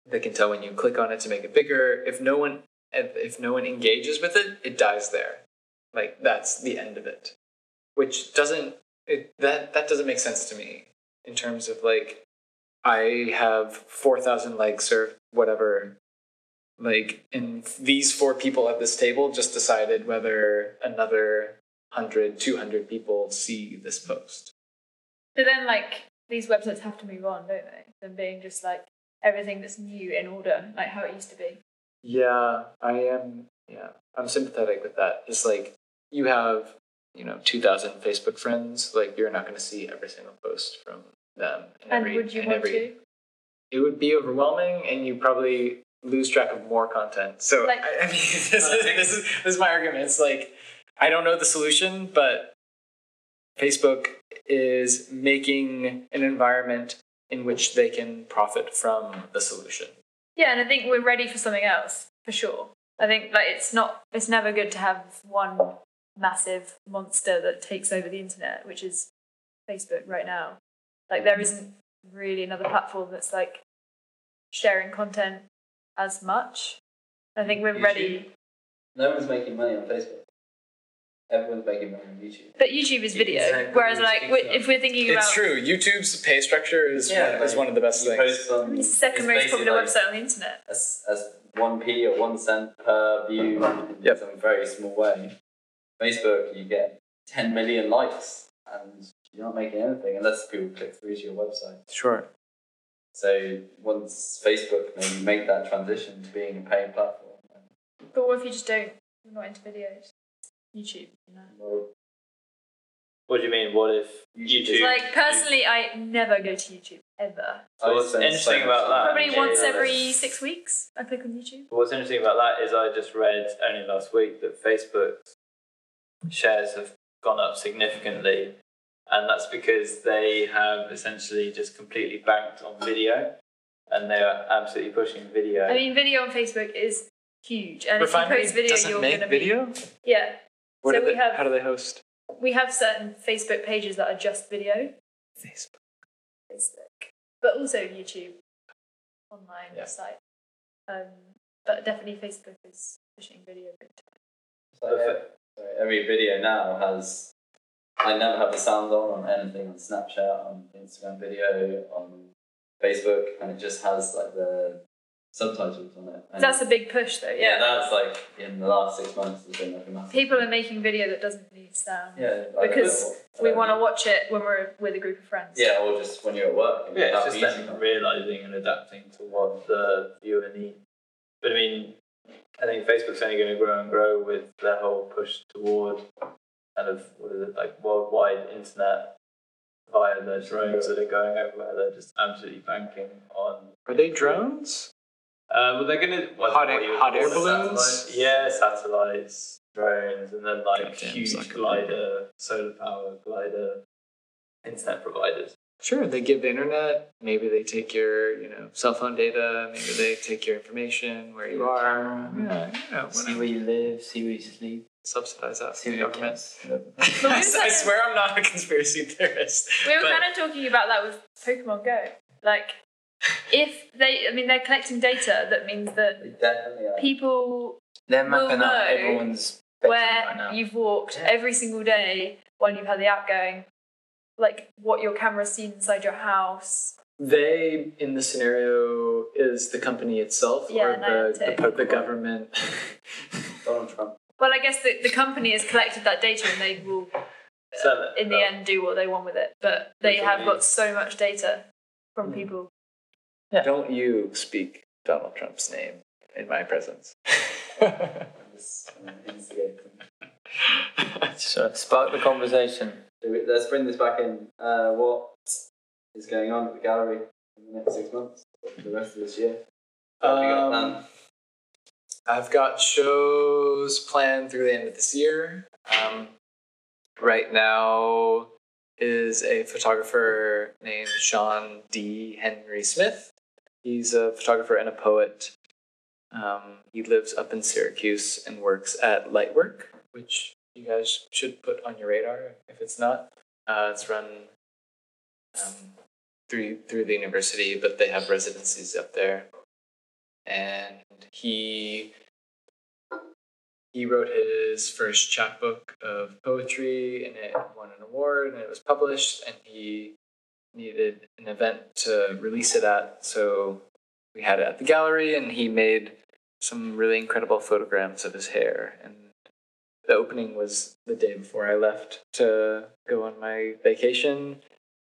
They can tell when you click on it to make it bigger. If no one, if, if no one engages with it, it dies there. Like that's the end of it, which doesn't it, that that doesn't make sense to me in terms of like I have four thousand likes or whatever. Like, and these four people at this table just decided whether another 100, 200 people see this post. But then, like, these websites have to move on, don't they? Them being just like everything that's new in order, like how it used to be. Yeah, I am. Yeah, I'm sympathetic with that. It's like you have, you know, 2,000 Facebook friends, like you're not going to see every single post from them. in And every- would you want every- to? It would be overwhelming, and you probably lose track of more content. So Like- I, I mean, this is, this is this is my argument. It's like I don't know the solution, but Facebook is making an environment in which they can profit from the solution. Yeah, and I think we're ready for something else for sure. I think like it's not, it's never good to have one massive monster that takes over the internet, which is Facebook right now. Like there isn't really another platform that's like sharing content as much. I think we're ready, No one's making money on Facebook. Everyone's making money on YouTube. but YouTube is video. Exactly. Whereas like we- if we're thinking about It's true. YouTube's pay structure is Yeah, one, is one of the best things. on, it's the second it's most popular like website on the internet. As, as 1p or 1 cent per view in Yep. some very small way. Facebook, you get 10 million likes and you're not making anything unless people click through to your website. Sure. So once Facebook maybe make that transition to being a paying platform, But what if you just don't? You're not into videos. YouTube, you know. well, What do you mean? What if YouTube YouTube? Like personally, I never go to YouTube ever. So what's spend interesting so about that Probably yeah, once yeah, every that's- six weeks, I click on YouTube. But what's interesting about that is I just read only last week that Facebook's shares have gone up significantly, and that's because they have essentially just completely banked on video, and they are absolutely pushing video. I mean, video on Facebook is huge, and Refinery if you post video, you're make gonna be video. yeah. What So we they, have- how do they host? We have certain Facebook pages that are just video, Facebook. Facebook, but also YouTube online Yeah. site. Um, but definitely Facebook is pushing video. big time. It's like every, sorry, every video now has. I never have the sound on on anything on Snapchat, on Instagram video, on Facebook, and it just has like the subtitles on it. And That's a big push, though. yeah, Yeah, that's like in the last six months has been like a massive. people are making video that doesn't need sound. Yeah, because know. We want to watch it when we're with a group of friends. Yeah, or just when you're at work. and Yeah, you it's just music them realizing and adapting to what the viewer needs. But I mean, I think Facebook's only going to grow and grow with their whole push toward kind of what is it like worldwide internet via the drones that are going everywhere. They're just absolutely banking on. Are they drones? Uh, well, they're going to what, Hot air- hot air balloons? Yeah, satellites, drones, and then like Goddamn huge glider, solar power glider, internet providers. Sure, they give the internet. Maybe they take your, you know, cell phone data. Maybe they take your information, where you are. Yeah, you know, See where you live, see where you sleep, Subsidize that. see from the you government. government. I, I swear I'm not a conspiracy theorist. We were but- kind of talking about that with Pokemon Go. Like, if they, I mean, they're collecting data, that means that They definitely are. people They're We'll mapping out everyone's where right now. you've walked Yeah. every single day when you've had the app going, like what your camera's seen inside your house, they in the scenario is the company itself Yeah, or the, the, the government. Donald Trump. Well, I guess the, the company has collected that data and they will, Sell it. in the end, do what they want with it. But they Which have will be- got so much data from Hmm. people. Don't you speak Donald Trump's name in my presence. Just, uh, instigate them. So spark the conversation. So we- Let's bring this back in. Uh, what is going on at the gallery in the next six months? The rest of this year? What have you got Um, planned? I've got shows planned through the end of this year. Um, right now is a photographer named Sean D. Henry Smith. He's a photographer and a poet. Um, he lives up in Syracuse and works at Light Work, which you guys should put on your radar if it's not. Uh, it's run um, through through the university, but they have residencies up there and he he wrote his first chapbook of poetry and it won an award and it was published and he needed an event to release it at. So we had it at the gallery and he made some really incredible photograms of his hair. And the opening was the day before I left to go on my vacation.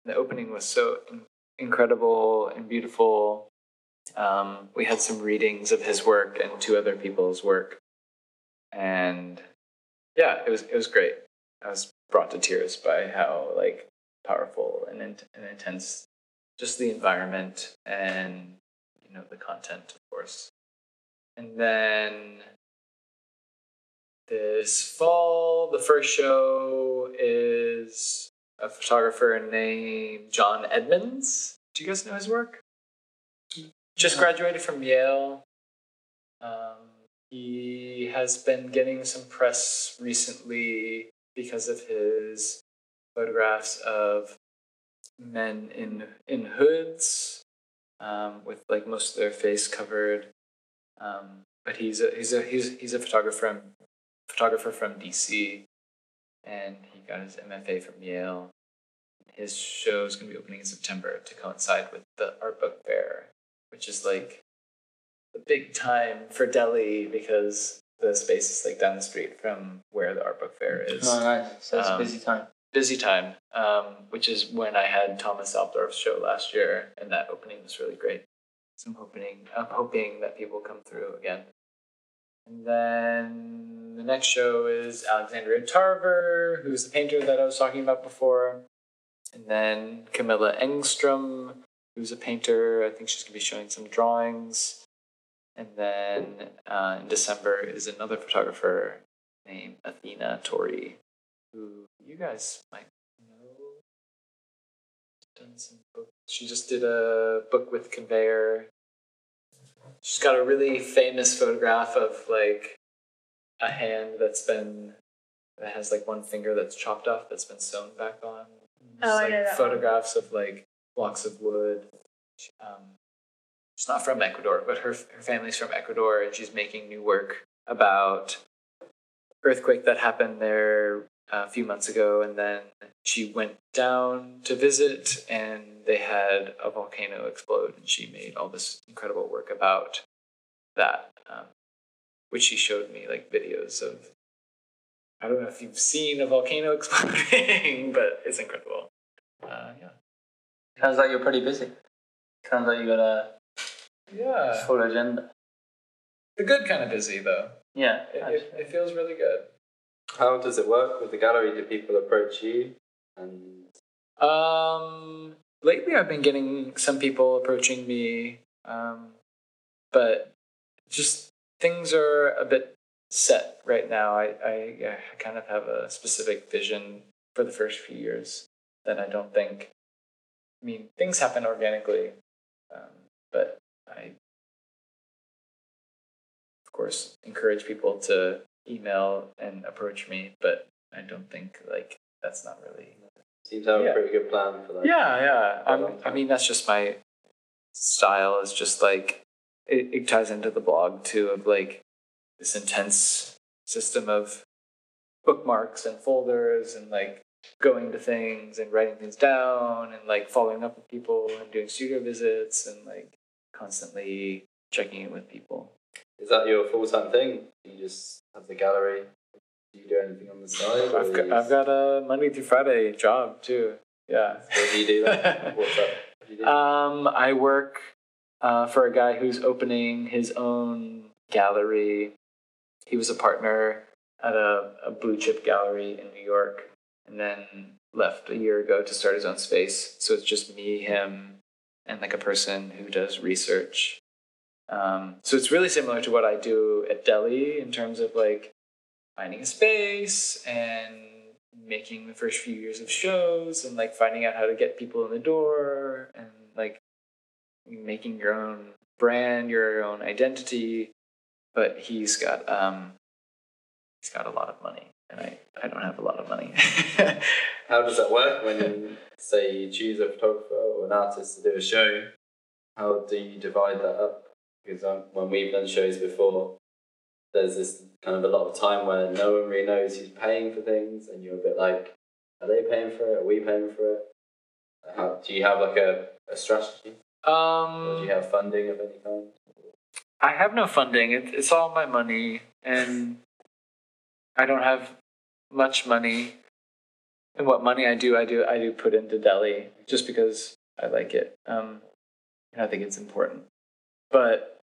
The opening was so incredible and beautiful um, we had some readings of his work and two other people's work, and yeah, it was it was great. I was brought to tears by how like powerful and, in- and intense just the environment and you know the content, of course. And then this fall, the first show is a photographer named John Edmonds. Do you guys know his work? Just graduated from Yale. Um, he has been getting some press recently because of his photographs of men in in hoods, um, with like most of their face covered. Um, but he's a he's a he's he's a photographer from photographer from DC, and he got his MFA from Yale. His show is going to be opening in September to coincide with the art book fair which is like the big time for Deli because the space is like down the street from where the art book fair is. Oh, nice. So it's Um, a busy time. Busy time, um, which is when I had Thomas Albdorf's show last year, and that opening was really great. So I'm hoping I'm hoping that people come through again. And then the next show is Alexandria Tarver, who's the painter that I was talking about before. And then Camilla Engstrom, who's a painter. I think she's going to be showing some drawings. And then uh, in December is another photographer named Athena Torri, who you guys might know. Done some book. She just did a book with Conveyor. She's got a really famous photograph of like a hand that's been that has like one finger that's chopped off that's been sewn back on. Oh, Just, I like know that one. photographs of like blocks of wood. Um, she's not from Ecuador, but her her family's from Ecuador, and she's making new work about earthquake that happened there uh, a few months ago, and then she went down to visit, and they had a volcano explode, and she made all this incredible work about that, um, which she showed me like videos of. I don't know if you've seen a volcano exploding, but it's incredible. Uh, yeah. Sounds like you're pretty busy. Sounds like you got a Yeah. full agenda. The good kind of busy though. Yeah. It, it, it feels really good. How does it work with the gallery? Do people approach you? And Um, lately I've been getting some people approaching me, um, but just things are a bit set right now. I, I, I kind of have a specific vision for the first few years that I don't think. I mean, things happen organically, um, but I, of course, encourage people to email and approach me, but I don't think like that's not really seems to have Yeah. a pretty good plan for that. yeah, yeah. I'm, I mean, that's just my style. Is just like it, it ties into the blog too of like this intense system of bookmarks and folders and like going to things and writing things down and like following up with people and doing studio visits and like constantly checking in with people. Is that your full time thing? You just have the gallery. Do you do anything on the side? I've got, I've got a Monday through Friday job too. Yeah. What do you do? Then? What's up? What do you do? Um, I work uh, for a guy who's opening his own gallery. He was a partner at a, a blue chip gallery in New York and then left a year ago to start his own space. So it's just me, him, and like a person who does research. Um, so it's really similar to what I do at Deli in terms of like finding a space and making the first few years of shows and like finding out how to get people in the door and like making your own brand, your own identity. But he's got um he's got a lot of money and I, I don't have a lot of money. How does that work when you say you choose a photographer or an artist to do a show? How do you divide that up? Because um, when we've done shows before, there's this kind of a lot of time where no one really knows who's paying for things, and you're a bit like, are they paying for it? Are we paying for it? How, do you have like a, a strategy? Or do um you have funding of any kind? I have no funding. It, it's all my money, and I don't have much money. And what money I do, I do, I do put into Deli just because I like it. Um, and I think it's important. But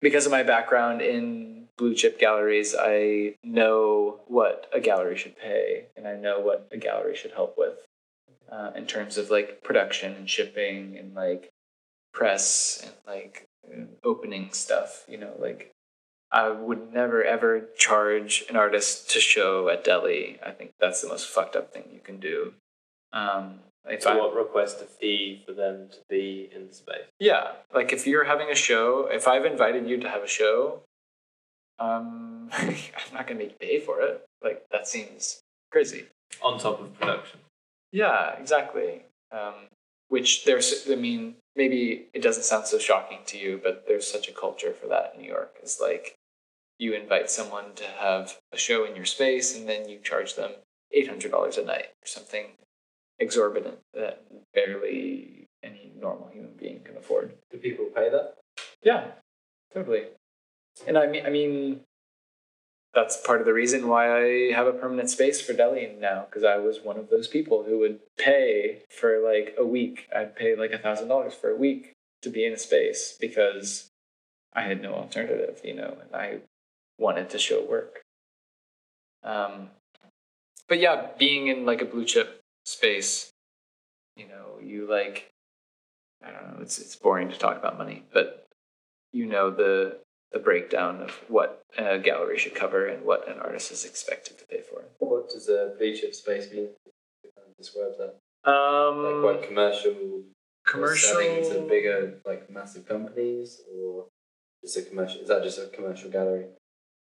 because of my background in blue chip galleries, I know what a gallery should pay, and I know what a gallery should help with uh, in terms of like production and shipping and like press and like opening stuff. You know, like I would never ever charge an artist to show at Deli. I think that's the most fucked up thing you can do. Um, if So I- what request a fee for them to be in the space? yeah, like if you're having a show, if I've invited you to have a show, um, I'm not gonna make you pay for it. Like that seems crazy. On top of production. Yeah, exactly. Um, which there's, I mean, maybe it doesn't sound so shocking to you, but there's such a culture for that in New York. It's like you invite someone to have a show in your space, and then you charge them eight hundred dollars a night or something exorbitant that barely any normal human being can afford. Do people pay that? Yeah, totally. And I mean, I mean, that's part of the reason why I have a permanent space for Deli now, because I was one of those people who would pay for like a week. I'd pay like a thousand dollars for a week to be in a space because I had no alternative, you know, and I wanted to show work. Um, but yeah, being in like a blue chip space, you know, you like I don't know, it's it's boring to talk about money, but you know the the breakdown of what a gallery should cover and what an artist is expected to pay for. What does a blue chip space mean? Describe that. Um, Like quite commercial commercial. selling to bigger, like massive companies, or just a commercial? Is that just a commercial gallery?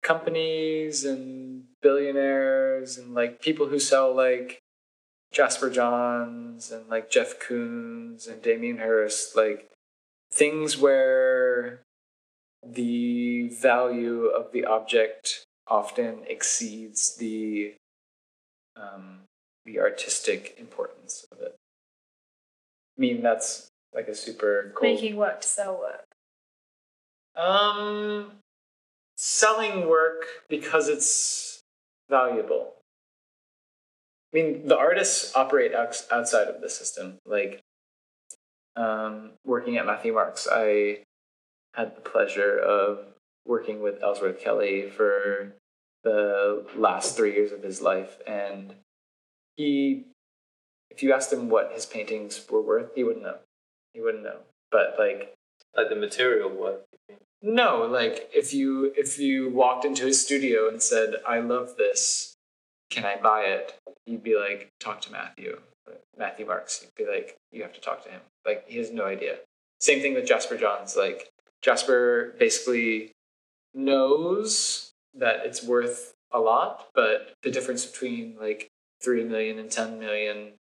companies and billionaires and like people who sell like Jasper Johns and like Jeff Koons and Damien Hirst, like things where the value of the object often exceeds the um, the artistic importance of it. I mean, that's like a super cool. Making work to sell work. Um, selling work because it's valuable. I mean, the artists operate outside of the system. Like, um, working at Matthew Marks, I had the pleasure of working with Ellsworth Kelly for the last three years of his life, and he, if you asked him what his paintings were worth, he wouldn't know. He wouldn't know. But like, Like the material work. no, like if you if you walked into his studio and said, "I love this, can I buy it?" You'd be like, "Talk to Matthew." Matthew Marks. You'd be like, "You have to talk to him." Like he has no idea. Same thing with Jasper Johns. Like Jasper basically knows that it's worth a lot, but the difference between like three million and ten million,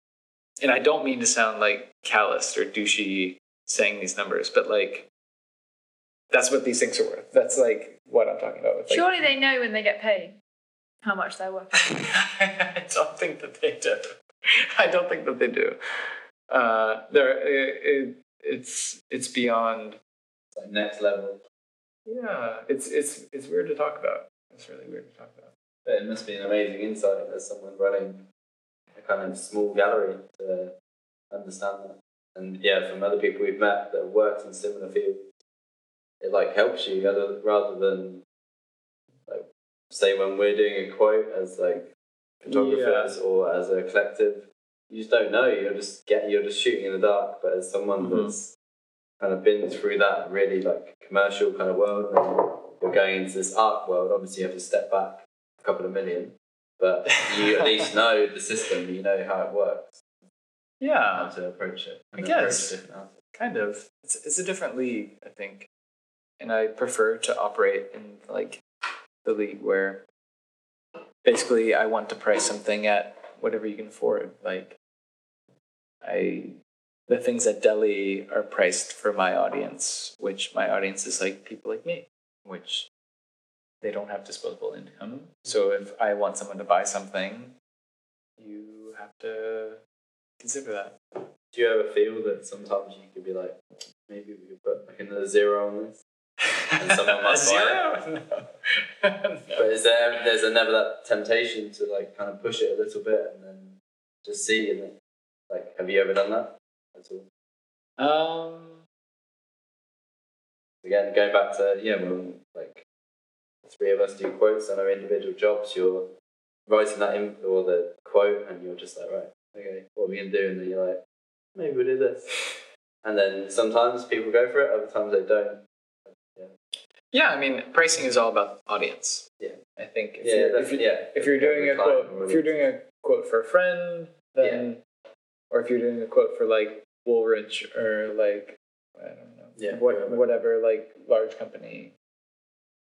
and I don't mean to sound like calloused or douchey saying these numbers, but like that's what these things are worth. That's like what I'm talking about. Like, Surely they know when they get paid how much they're worth. I don't think that they do. I don't think that they do. Uh, there, it, it, it's it's beyond. Like next level. Yeah, it's it's it's weird to talk about. It's really weird to talk about. But it must be an amazing insight as someone running a kind of small gallery to understand that. And yeah, from other people we've met that worked in similar fields, it like helps you rather, rather than like say when we're doing a quote as like photographers or as a collective, you just don't know. You're just get you're just shooting in the dark. But as someone Mhm. that's kind of been through that really like commercial kind of world, and you're going into this art world. Obviously, you have to step back a couple of million, but you at least know the system. You know how it works, Yeah. how to approach it. I guess. kind of. It's it's a different league, I think, and I prefer to operate in like the league where basically I want to price something at whatever you can afford. Like I the things at Deli are priced for my audience, which my audience is like people like me, which they don't have disposable income. So mm-hmm. if I want someone to buy something, you have to consider that. Do you ever feel that sometimes you could be like, maybe we could put like another zero on this? And someone must buy Zero? No. But is there there's never that temptation to like kind of push it a little bit and then just see and then, like have you ever done that Um, Again, going back to yeah, when like the three of us do quotes on our individual jobs, you're writing that in or the quote and you're just like, right, okay, what are we gonna do? And then you're like, maybe we'll do this. And then sometimes people go for it, other times they don't. yeah, I mean, pricing is all about audience. Yeah. I think if Yeah, you're, if, you, yeah. if you're doing a quote, if you're doing a quote for a friend, then, or if you're doing a quote for like Woolrich or like I don't know, Yeah, what, whatever. whatever like large company.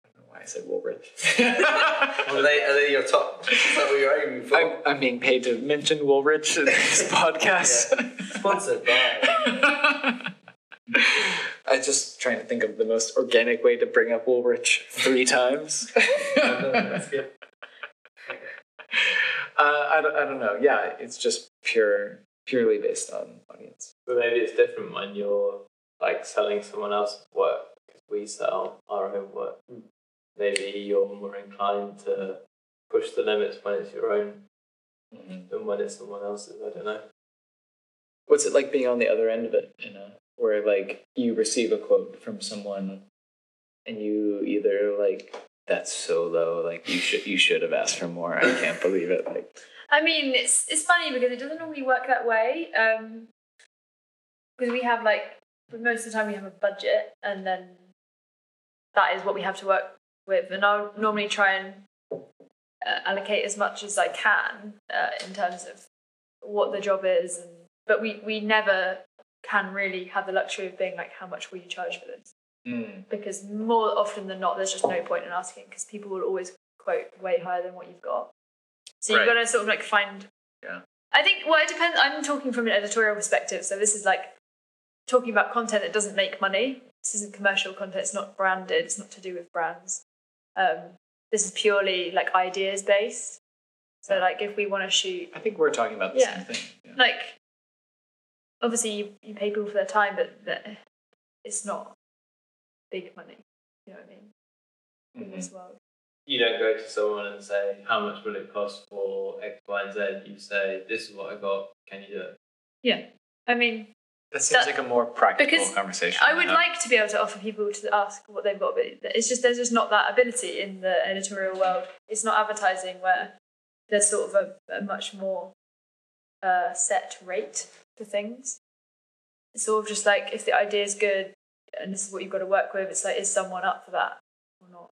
I don't know why I said Woolrich. Are they are they your top? Is that what you're aiming for? I'm, I'm being paid to mention Woolrich in this podcast. Sponsored by. I just trying to think of the most organic way to bring up Woolrich three times. That's good. Uh, I, don't, I don't know. Yeah, it's just pure, purely based on audience. But maybe it's different when you're like selling someone else's work because we sell our own work. Hmm. Maybe you're more inclined to push the limits when it's your own mm-hmm. than when it's someone else's. I don't know. What's it like being on the other end of it? You know, where like you receive a quote from someone, and you either like that's so low, like you should you should have asked for more. I can't believe it. Like I mean, it's it's funny because it doesn't normally work that way. Um, because we have like most of the time we have a budget, and then that is what we have to work with. And I'll normally try and uh, allocate as much as I can uh, in terms of what the job is, and but we we never can really have the luxury of being like, how much will you charge for this? Because more often than not, there's just no point in asking because people will always quote way higher than what you've got. So you've Right. got to sort of like find. Yeah. I think well, it depends. I'm talking from an editorial perspective, so this is like talking about content that doesn't make money. This isn't commercial content. It's not branded. It's not to do with brands. Um, this is purely like ideas based. So like if we want to shoot I think we're talking about the Yeah. same thing. Yeah. like obviously you, you pay people for their time but, but it's not big money you know what i mean in Mm-hmm. this world You don't go to someone and say, "How much will it cost for X, Y, and Z?" You say, "This is what I got. Can you do it?" yeah i mean That seems That- like a more practical because conversation. i would yeah. like to be able to offer people to ask what they've got but it's just there's just not that ability in the editorial world it's not advertising where there's sort of a, a much more uh, set rate for things it's sort of just like if the idea is good and this is what you've got to work with it's like is someone up for that or not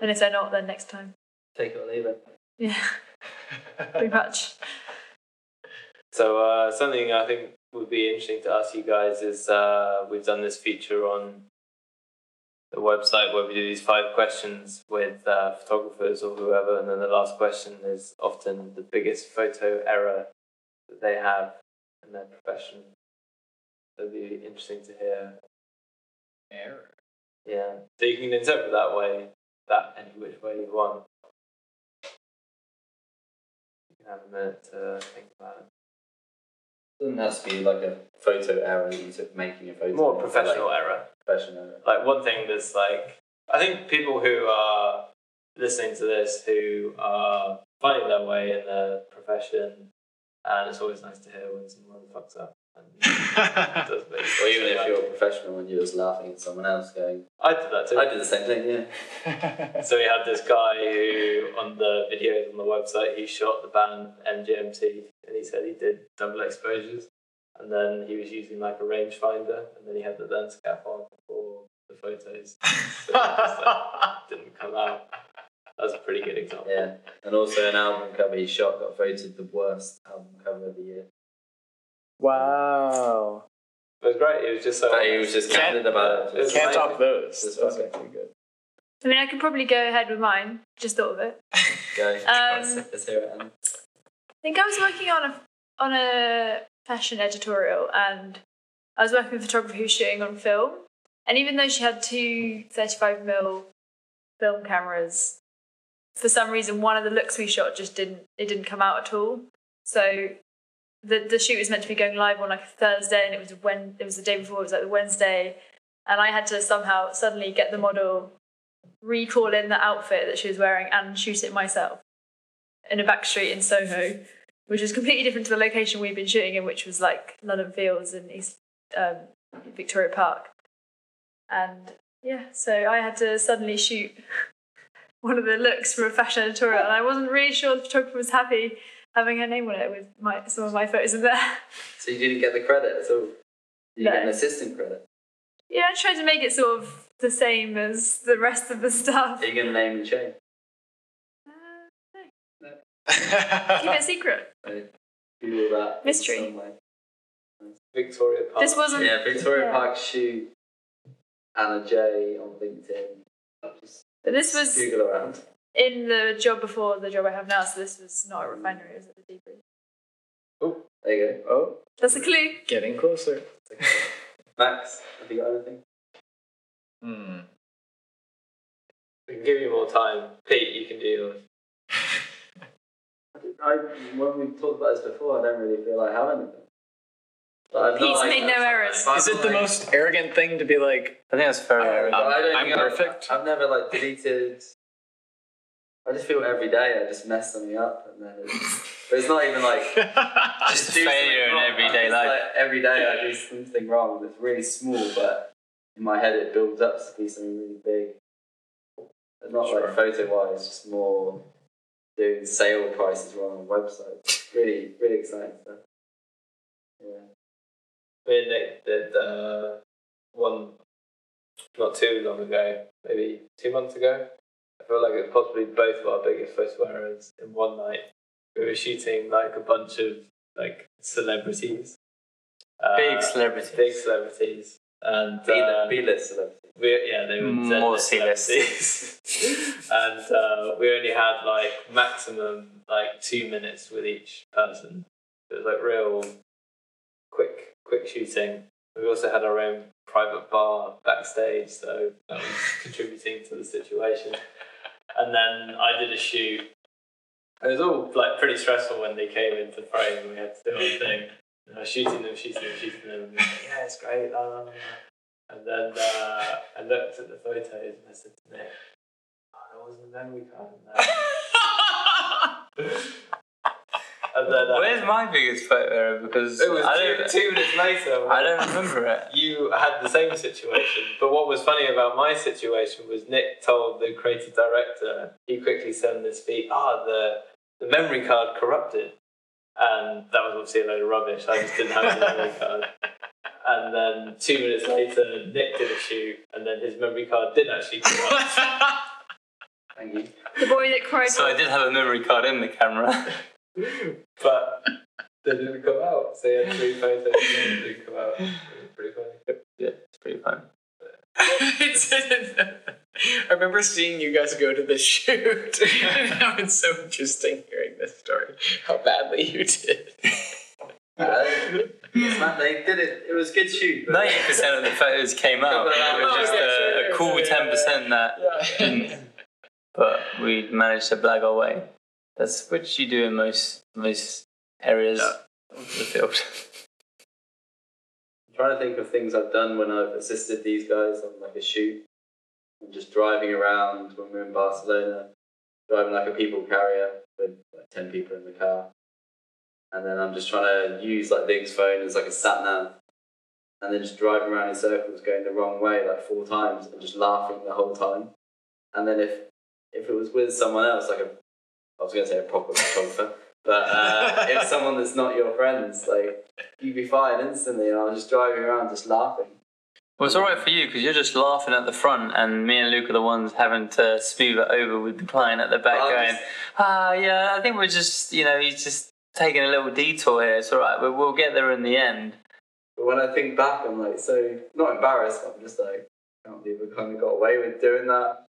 and if they're not then next time Take it or leave it. yeah pretty much So uh, something I think would be interesting to ask you guys is uh, we've done this feature on the website where we do these five questions with uh, photographers or whoever, and then the last question is often the biggest photo error that they have in their profession. It'd be interesting to hear. Error. Yeah, so you can interpret that way, that any which way you want. You can have a minute to think about it. Doesn't have to be like a photo error you took making a photo. More It's professional Like, error. professional error. Like one thing that's like, I think people who are listening to this who are finding their way in their profession, and it's always nice to hear when someone fucks up. And does Or even if you're a professional and you're just laughing at someone else going, I did that too. I did the same thing, yeah. So we had this guy who, on the videos on the website, he shot the band MGMT, and he said he did double exposures, and then he was using like a rangefinder, and then he had the lens cap on for the photos, so it just like, didn't come out. That's a pretty good example. Yeah. And also an album cover he shot got voted the worst album cover of the year. Wow. It was great. It was just so. But he was just Can't- candid about it. It's Can't amazing. top those. Just That's fucking- actually good. I mean, I could probably go ahead with mine. Just thought of it. Go. Um, let's, let's hear it. I think I was working on a on a fashion editorial, and I was working with a photographer who was shooting on film. And even though she had two 35 mm film cameras, for some reason one of the looks we shot just didn't it didn't come out at all. So the the shoot was meant to be going live on like a Thursday, and it was when it was the day before. It was like the Wednesday, and I had to somehow suddenly get the model, recall in the outfit that she was wearing, and shoot it myself in a back street in Soho, which was completely different to the location we'd been shooting in, which was like London Fields and East um, Victoria Park. And yeah, so I had to suddenly shoot one of the looks for a fashion editorial, and I wasn't really sure the photographer was happy having her name on it with my some of my photos in there. So you didn't get the credit at all? You No. get an assistant credit. Yeah, I tried to make it sort of the same as the rest of the stuff. Are you going to name the chain? Uh, keep it secret. So Google that. Mystery. Victoria Park. This wasn't. Yeah, Victoria Yeah. Park shoot Anna J on LinkedIn. I'll just But this was Google around. In the job before the job I have now, so this was not a refinery, it was at the Oh, There you go. Oh, That's a clue. getting closer. Max, have you got anything? Hmm. We can give you more time. Pete, you can do yours. I, when we talked about this before, I don't really feel I have anything. But I've not, Pete's like- made no errors. but Is I've it the most arrogant thing to be like, I think that's very I, arrogant. I don't I'm think I've- perfect? I've, never like deleted. I just feel every day I just mess something up, and then it's, but it's not even like Just a do something failure in everyday life. Like every day I do something wrong. It's really small, but in my head it builds up to be something really big. But not Sure. like photo wise, just more doing sale prices wrong on websites. really, really exciting stuff. Yeah. Me and Nick did uh, one not too long ago, maybe two months ago. I feel like it's possibly both of our biggest photo errors in one night. We were shooting like a bunch of like celebrities. Uh, Big celebrities. Big celebrities. And uh, list celebrity. we, yeah, they were More celebrities. and uh, we only had like maximum like two minutes with each person. It was like real quick, quick shooting. We also had our own private bar backstage, so that was contributing to the situation. And then I did a shoot. It was all like pretty stressful when they came into frame and we had to do our thing. And I was shooting them, shooting them, shooting them. Like, yeah, it's great. la, la, la." And then uh, I looked at the photos and I said to Nick, oh, there wasn't card in there. and then uh, Where's my biggest photo error? Because it was I two, don't, two minutes later. I don't remember it. You had the same situation, but what was funny about my situation was Nick told the creative director he quickly said on his feet, "Ah, the the memory card corrupted," and that was obviously a load of rubbish. I just didn't have the memory card. And then two minutes later, Nick did a shoot, and then his memory card did actually corrupt. Thank you. The boy that cried. So I did have a memory card in the camera. But they didn't come out. So he had three photos and they didn't come out. It was pretty funny. yeah, it's pretty fun. I remember seeing you guys go to the shoot. now it's so interesting hearing this story. How badly you did. Uh, it's not- they did it. It was a good shoot. Ninety percent of the photos came out. It was just a, a cool yeah, yeah, ten percent that didn't. But we managed to blag our way. That's what you do in most most areas Yeah. of the field. I'm trying to think of things I've done when I've assisted these guys on like a shoot. I'm just driving around when we're in Barcelona, driving like a people carrier with like ten people in the car, and then I'm just trying to use like Luke's phone as like a sat nav, and then just driving around in circles, going the wrong way like four times, and just laughing the whole time. And then if if it was with someone else, like a I was going to say a proper photographer, but uh, if someone that's not your friends, like you'd be fired instantly. And I was just driving around, just laughing. Well, it's all right for you because you're just laughing at the front, and me and Luke are the ones having to smooth it over with the client at the back, going, "Ah, yeah, I think we're just, you know, he's just taking a little detour here. It's all right, but we'll get there in the end." But when I think back, I'm like so not embarrassed, but I'm just like, I can't believe we kind of got away with doing that.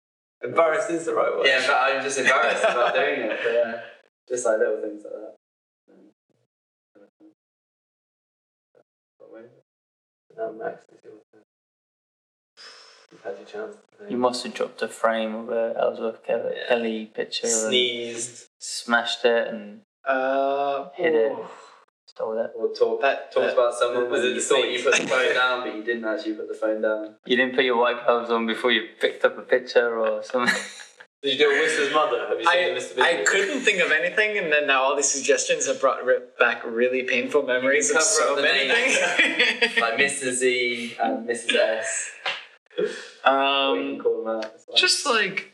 Embarrassed is the right word. Yeah, but I'm just embarrassed about doing it. But yeah, just like little things like that. Got away with it. Now Max is your turn. You've had your chance. You must have dropped a frame of a Ellsworth Kelly, Yeah. Kelly picture and Sneezed. smashed it and Uh, Hit it. Ooh. stole it. Or talk, That- talked that- about someone was it you the thought you put the phone down, but you didn't actually put the phone down. You didn't put your white gloves on before you picked up a picture or something. Did you do a Whistler's mother? Have you seen I, the Mr. I Video? couldn't think of anything, and then now all these suggestions have brought ri- back really painful memories of cover so up the many things. Like Mr. Z and Mrs. S. Or you can um, call them out. It's just like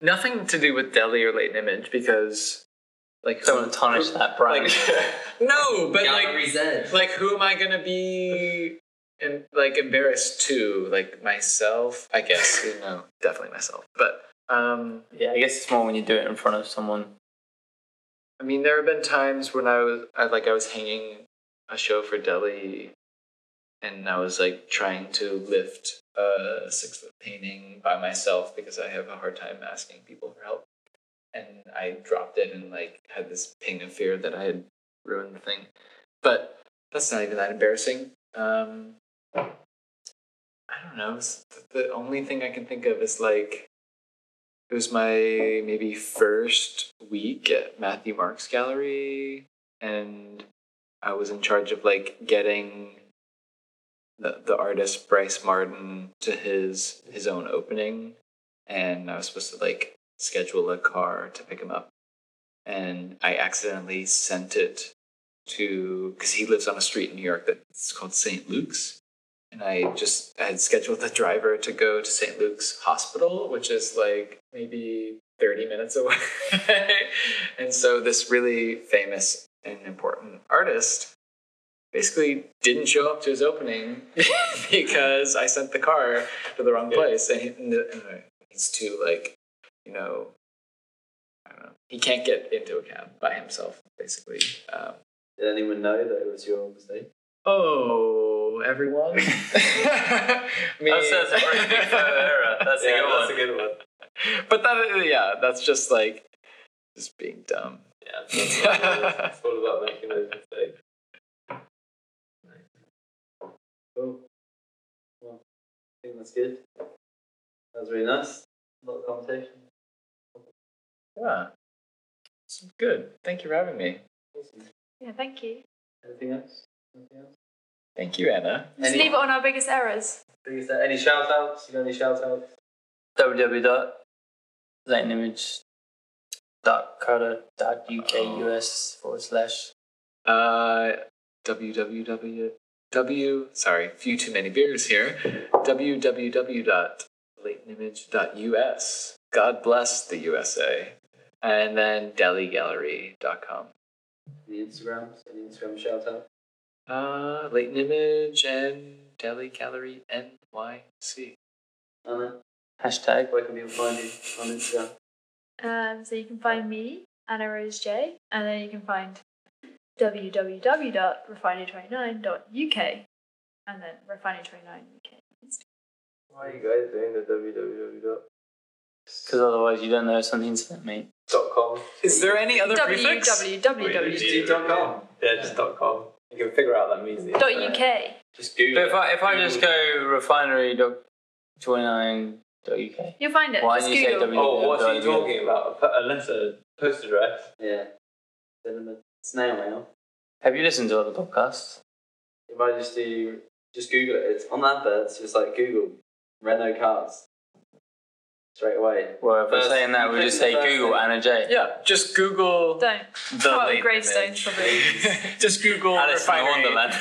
nothing to do with Deli or Latent Image because, like, Don't want to tarnish that brand. like no, but like Gallery like who am I gonna be and like embarrassed to? Like myself, I guess. You know, definitely myself. But um, yeah, I guess it's more when you do it in front of someone. I mean, there have been times when I was I, like I was hanging a show for Deli, and I was like trying to lift a six foot painting by myself because I have a hard time asking people for help, and I dropped it and like had this ping of fear that I had ruined the thing, but that's not even that embarrassing. Um, I don't know. The only thing I can think of is like it was my maybe first week at Matthew Marks Gallery, and I was in charge of like getting the the artist Brice Marden to his his own opening, and I was supposed to like schedule a car to pick him up, and I accidentally sent it to because he lives on a street in New York that's called St. Luke's. And I just I had scheduled the driver to go to St. Luke's Hospital, which is like maybe 30 minutes away. and so this really famous and important artist basically didn't show up to his opening because I sent the car to the wrong place. And, he, and he's too, like, you know, I don't know. He can't get into a cab by himself, basically. Um, Did anyone know that it was your mistake? oh, everyone. Me. That's, that's a pretty big photo error. That's a yeah, good that's one. a good one. but that, yeah, that's just like, just being dumb. Yeah, it is. it's all about making those mistakes. Cool. Well, I think that's good. That was really nice. A lot of conversation. Yeah. It's good. Thank you for having me. Awesome. Yeah, thank you. Anything else? Anything else? Thank you, Anna. Just Any- leave it on our biggest errors. Please, uh, any shout outs? You got any shout outs? www.latentimage.co.uk us forward slash Uh, www. W. Sorry, few too many beers here. www.latentimage.us. God bless the USA. And then DeliGallery.com. Any Instagrams? Any Instagram shout out? Uh, Latent Image and Deli Gallery NYC. Anna, hashtag where can people find you on Instagram? Um, so you can find me, Anna Rose J, and then you can find www.refinery29.uk and then refinery29uk. Why are you guys doing the www.com? because otherwise you don't know it's on the internet. Is there any other prefix? www.uk. dot com. Yeah, just dot com. You can figure out that means the internet. Just Google But if I if I just go refinery.29.uk, You'll find it. Why Just do you say Google. Oh, what are you talking about? A, a letter Post address. Yeah. Send them a snail mail. Have you listened to other podcasts? If I just do, just Google it. It's on adverts. Just like Google Renault cars. Straight away. Well, if we're saying that, we click just say Google thing. Anna J. Yeah, just Google Don't. the Oh, late gravestones, image. probably. just Google Alice in refinery. Wonderland.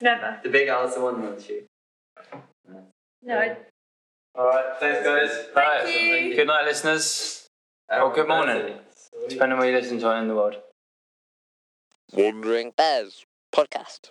Never. the big Alice in Wonderland shoot. No, I, Alright, thanks guys. Right. you. Good night, listeners. Oh, good morning. Depending on where you listen to it in the world. Wandering Bears Podcast.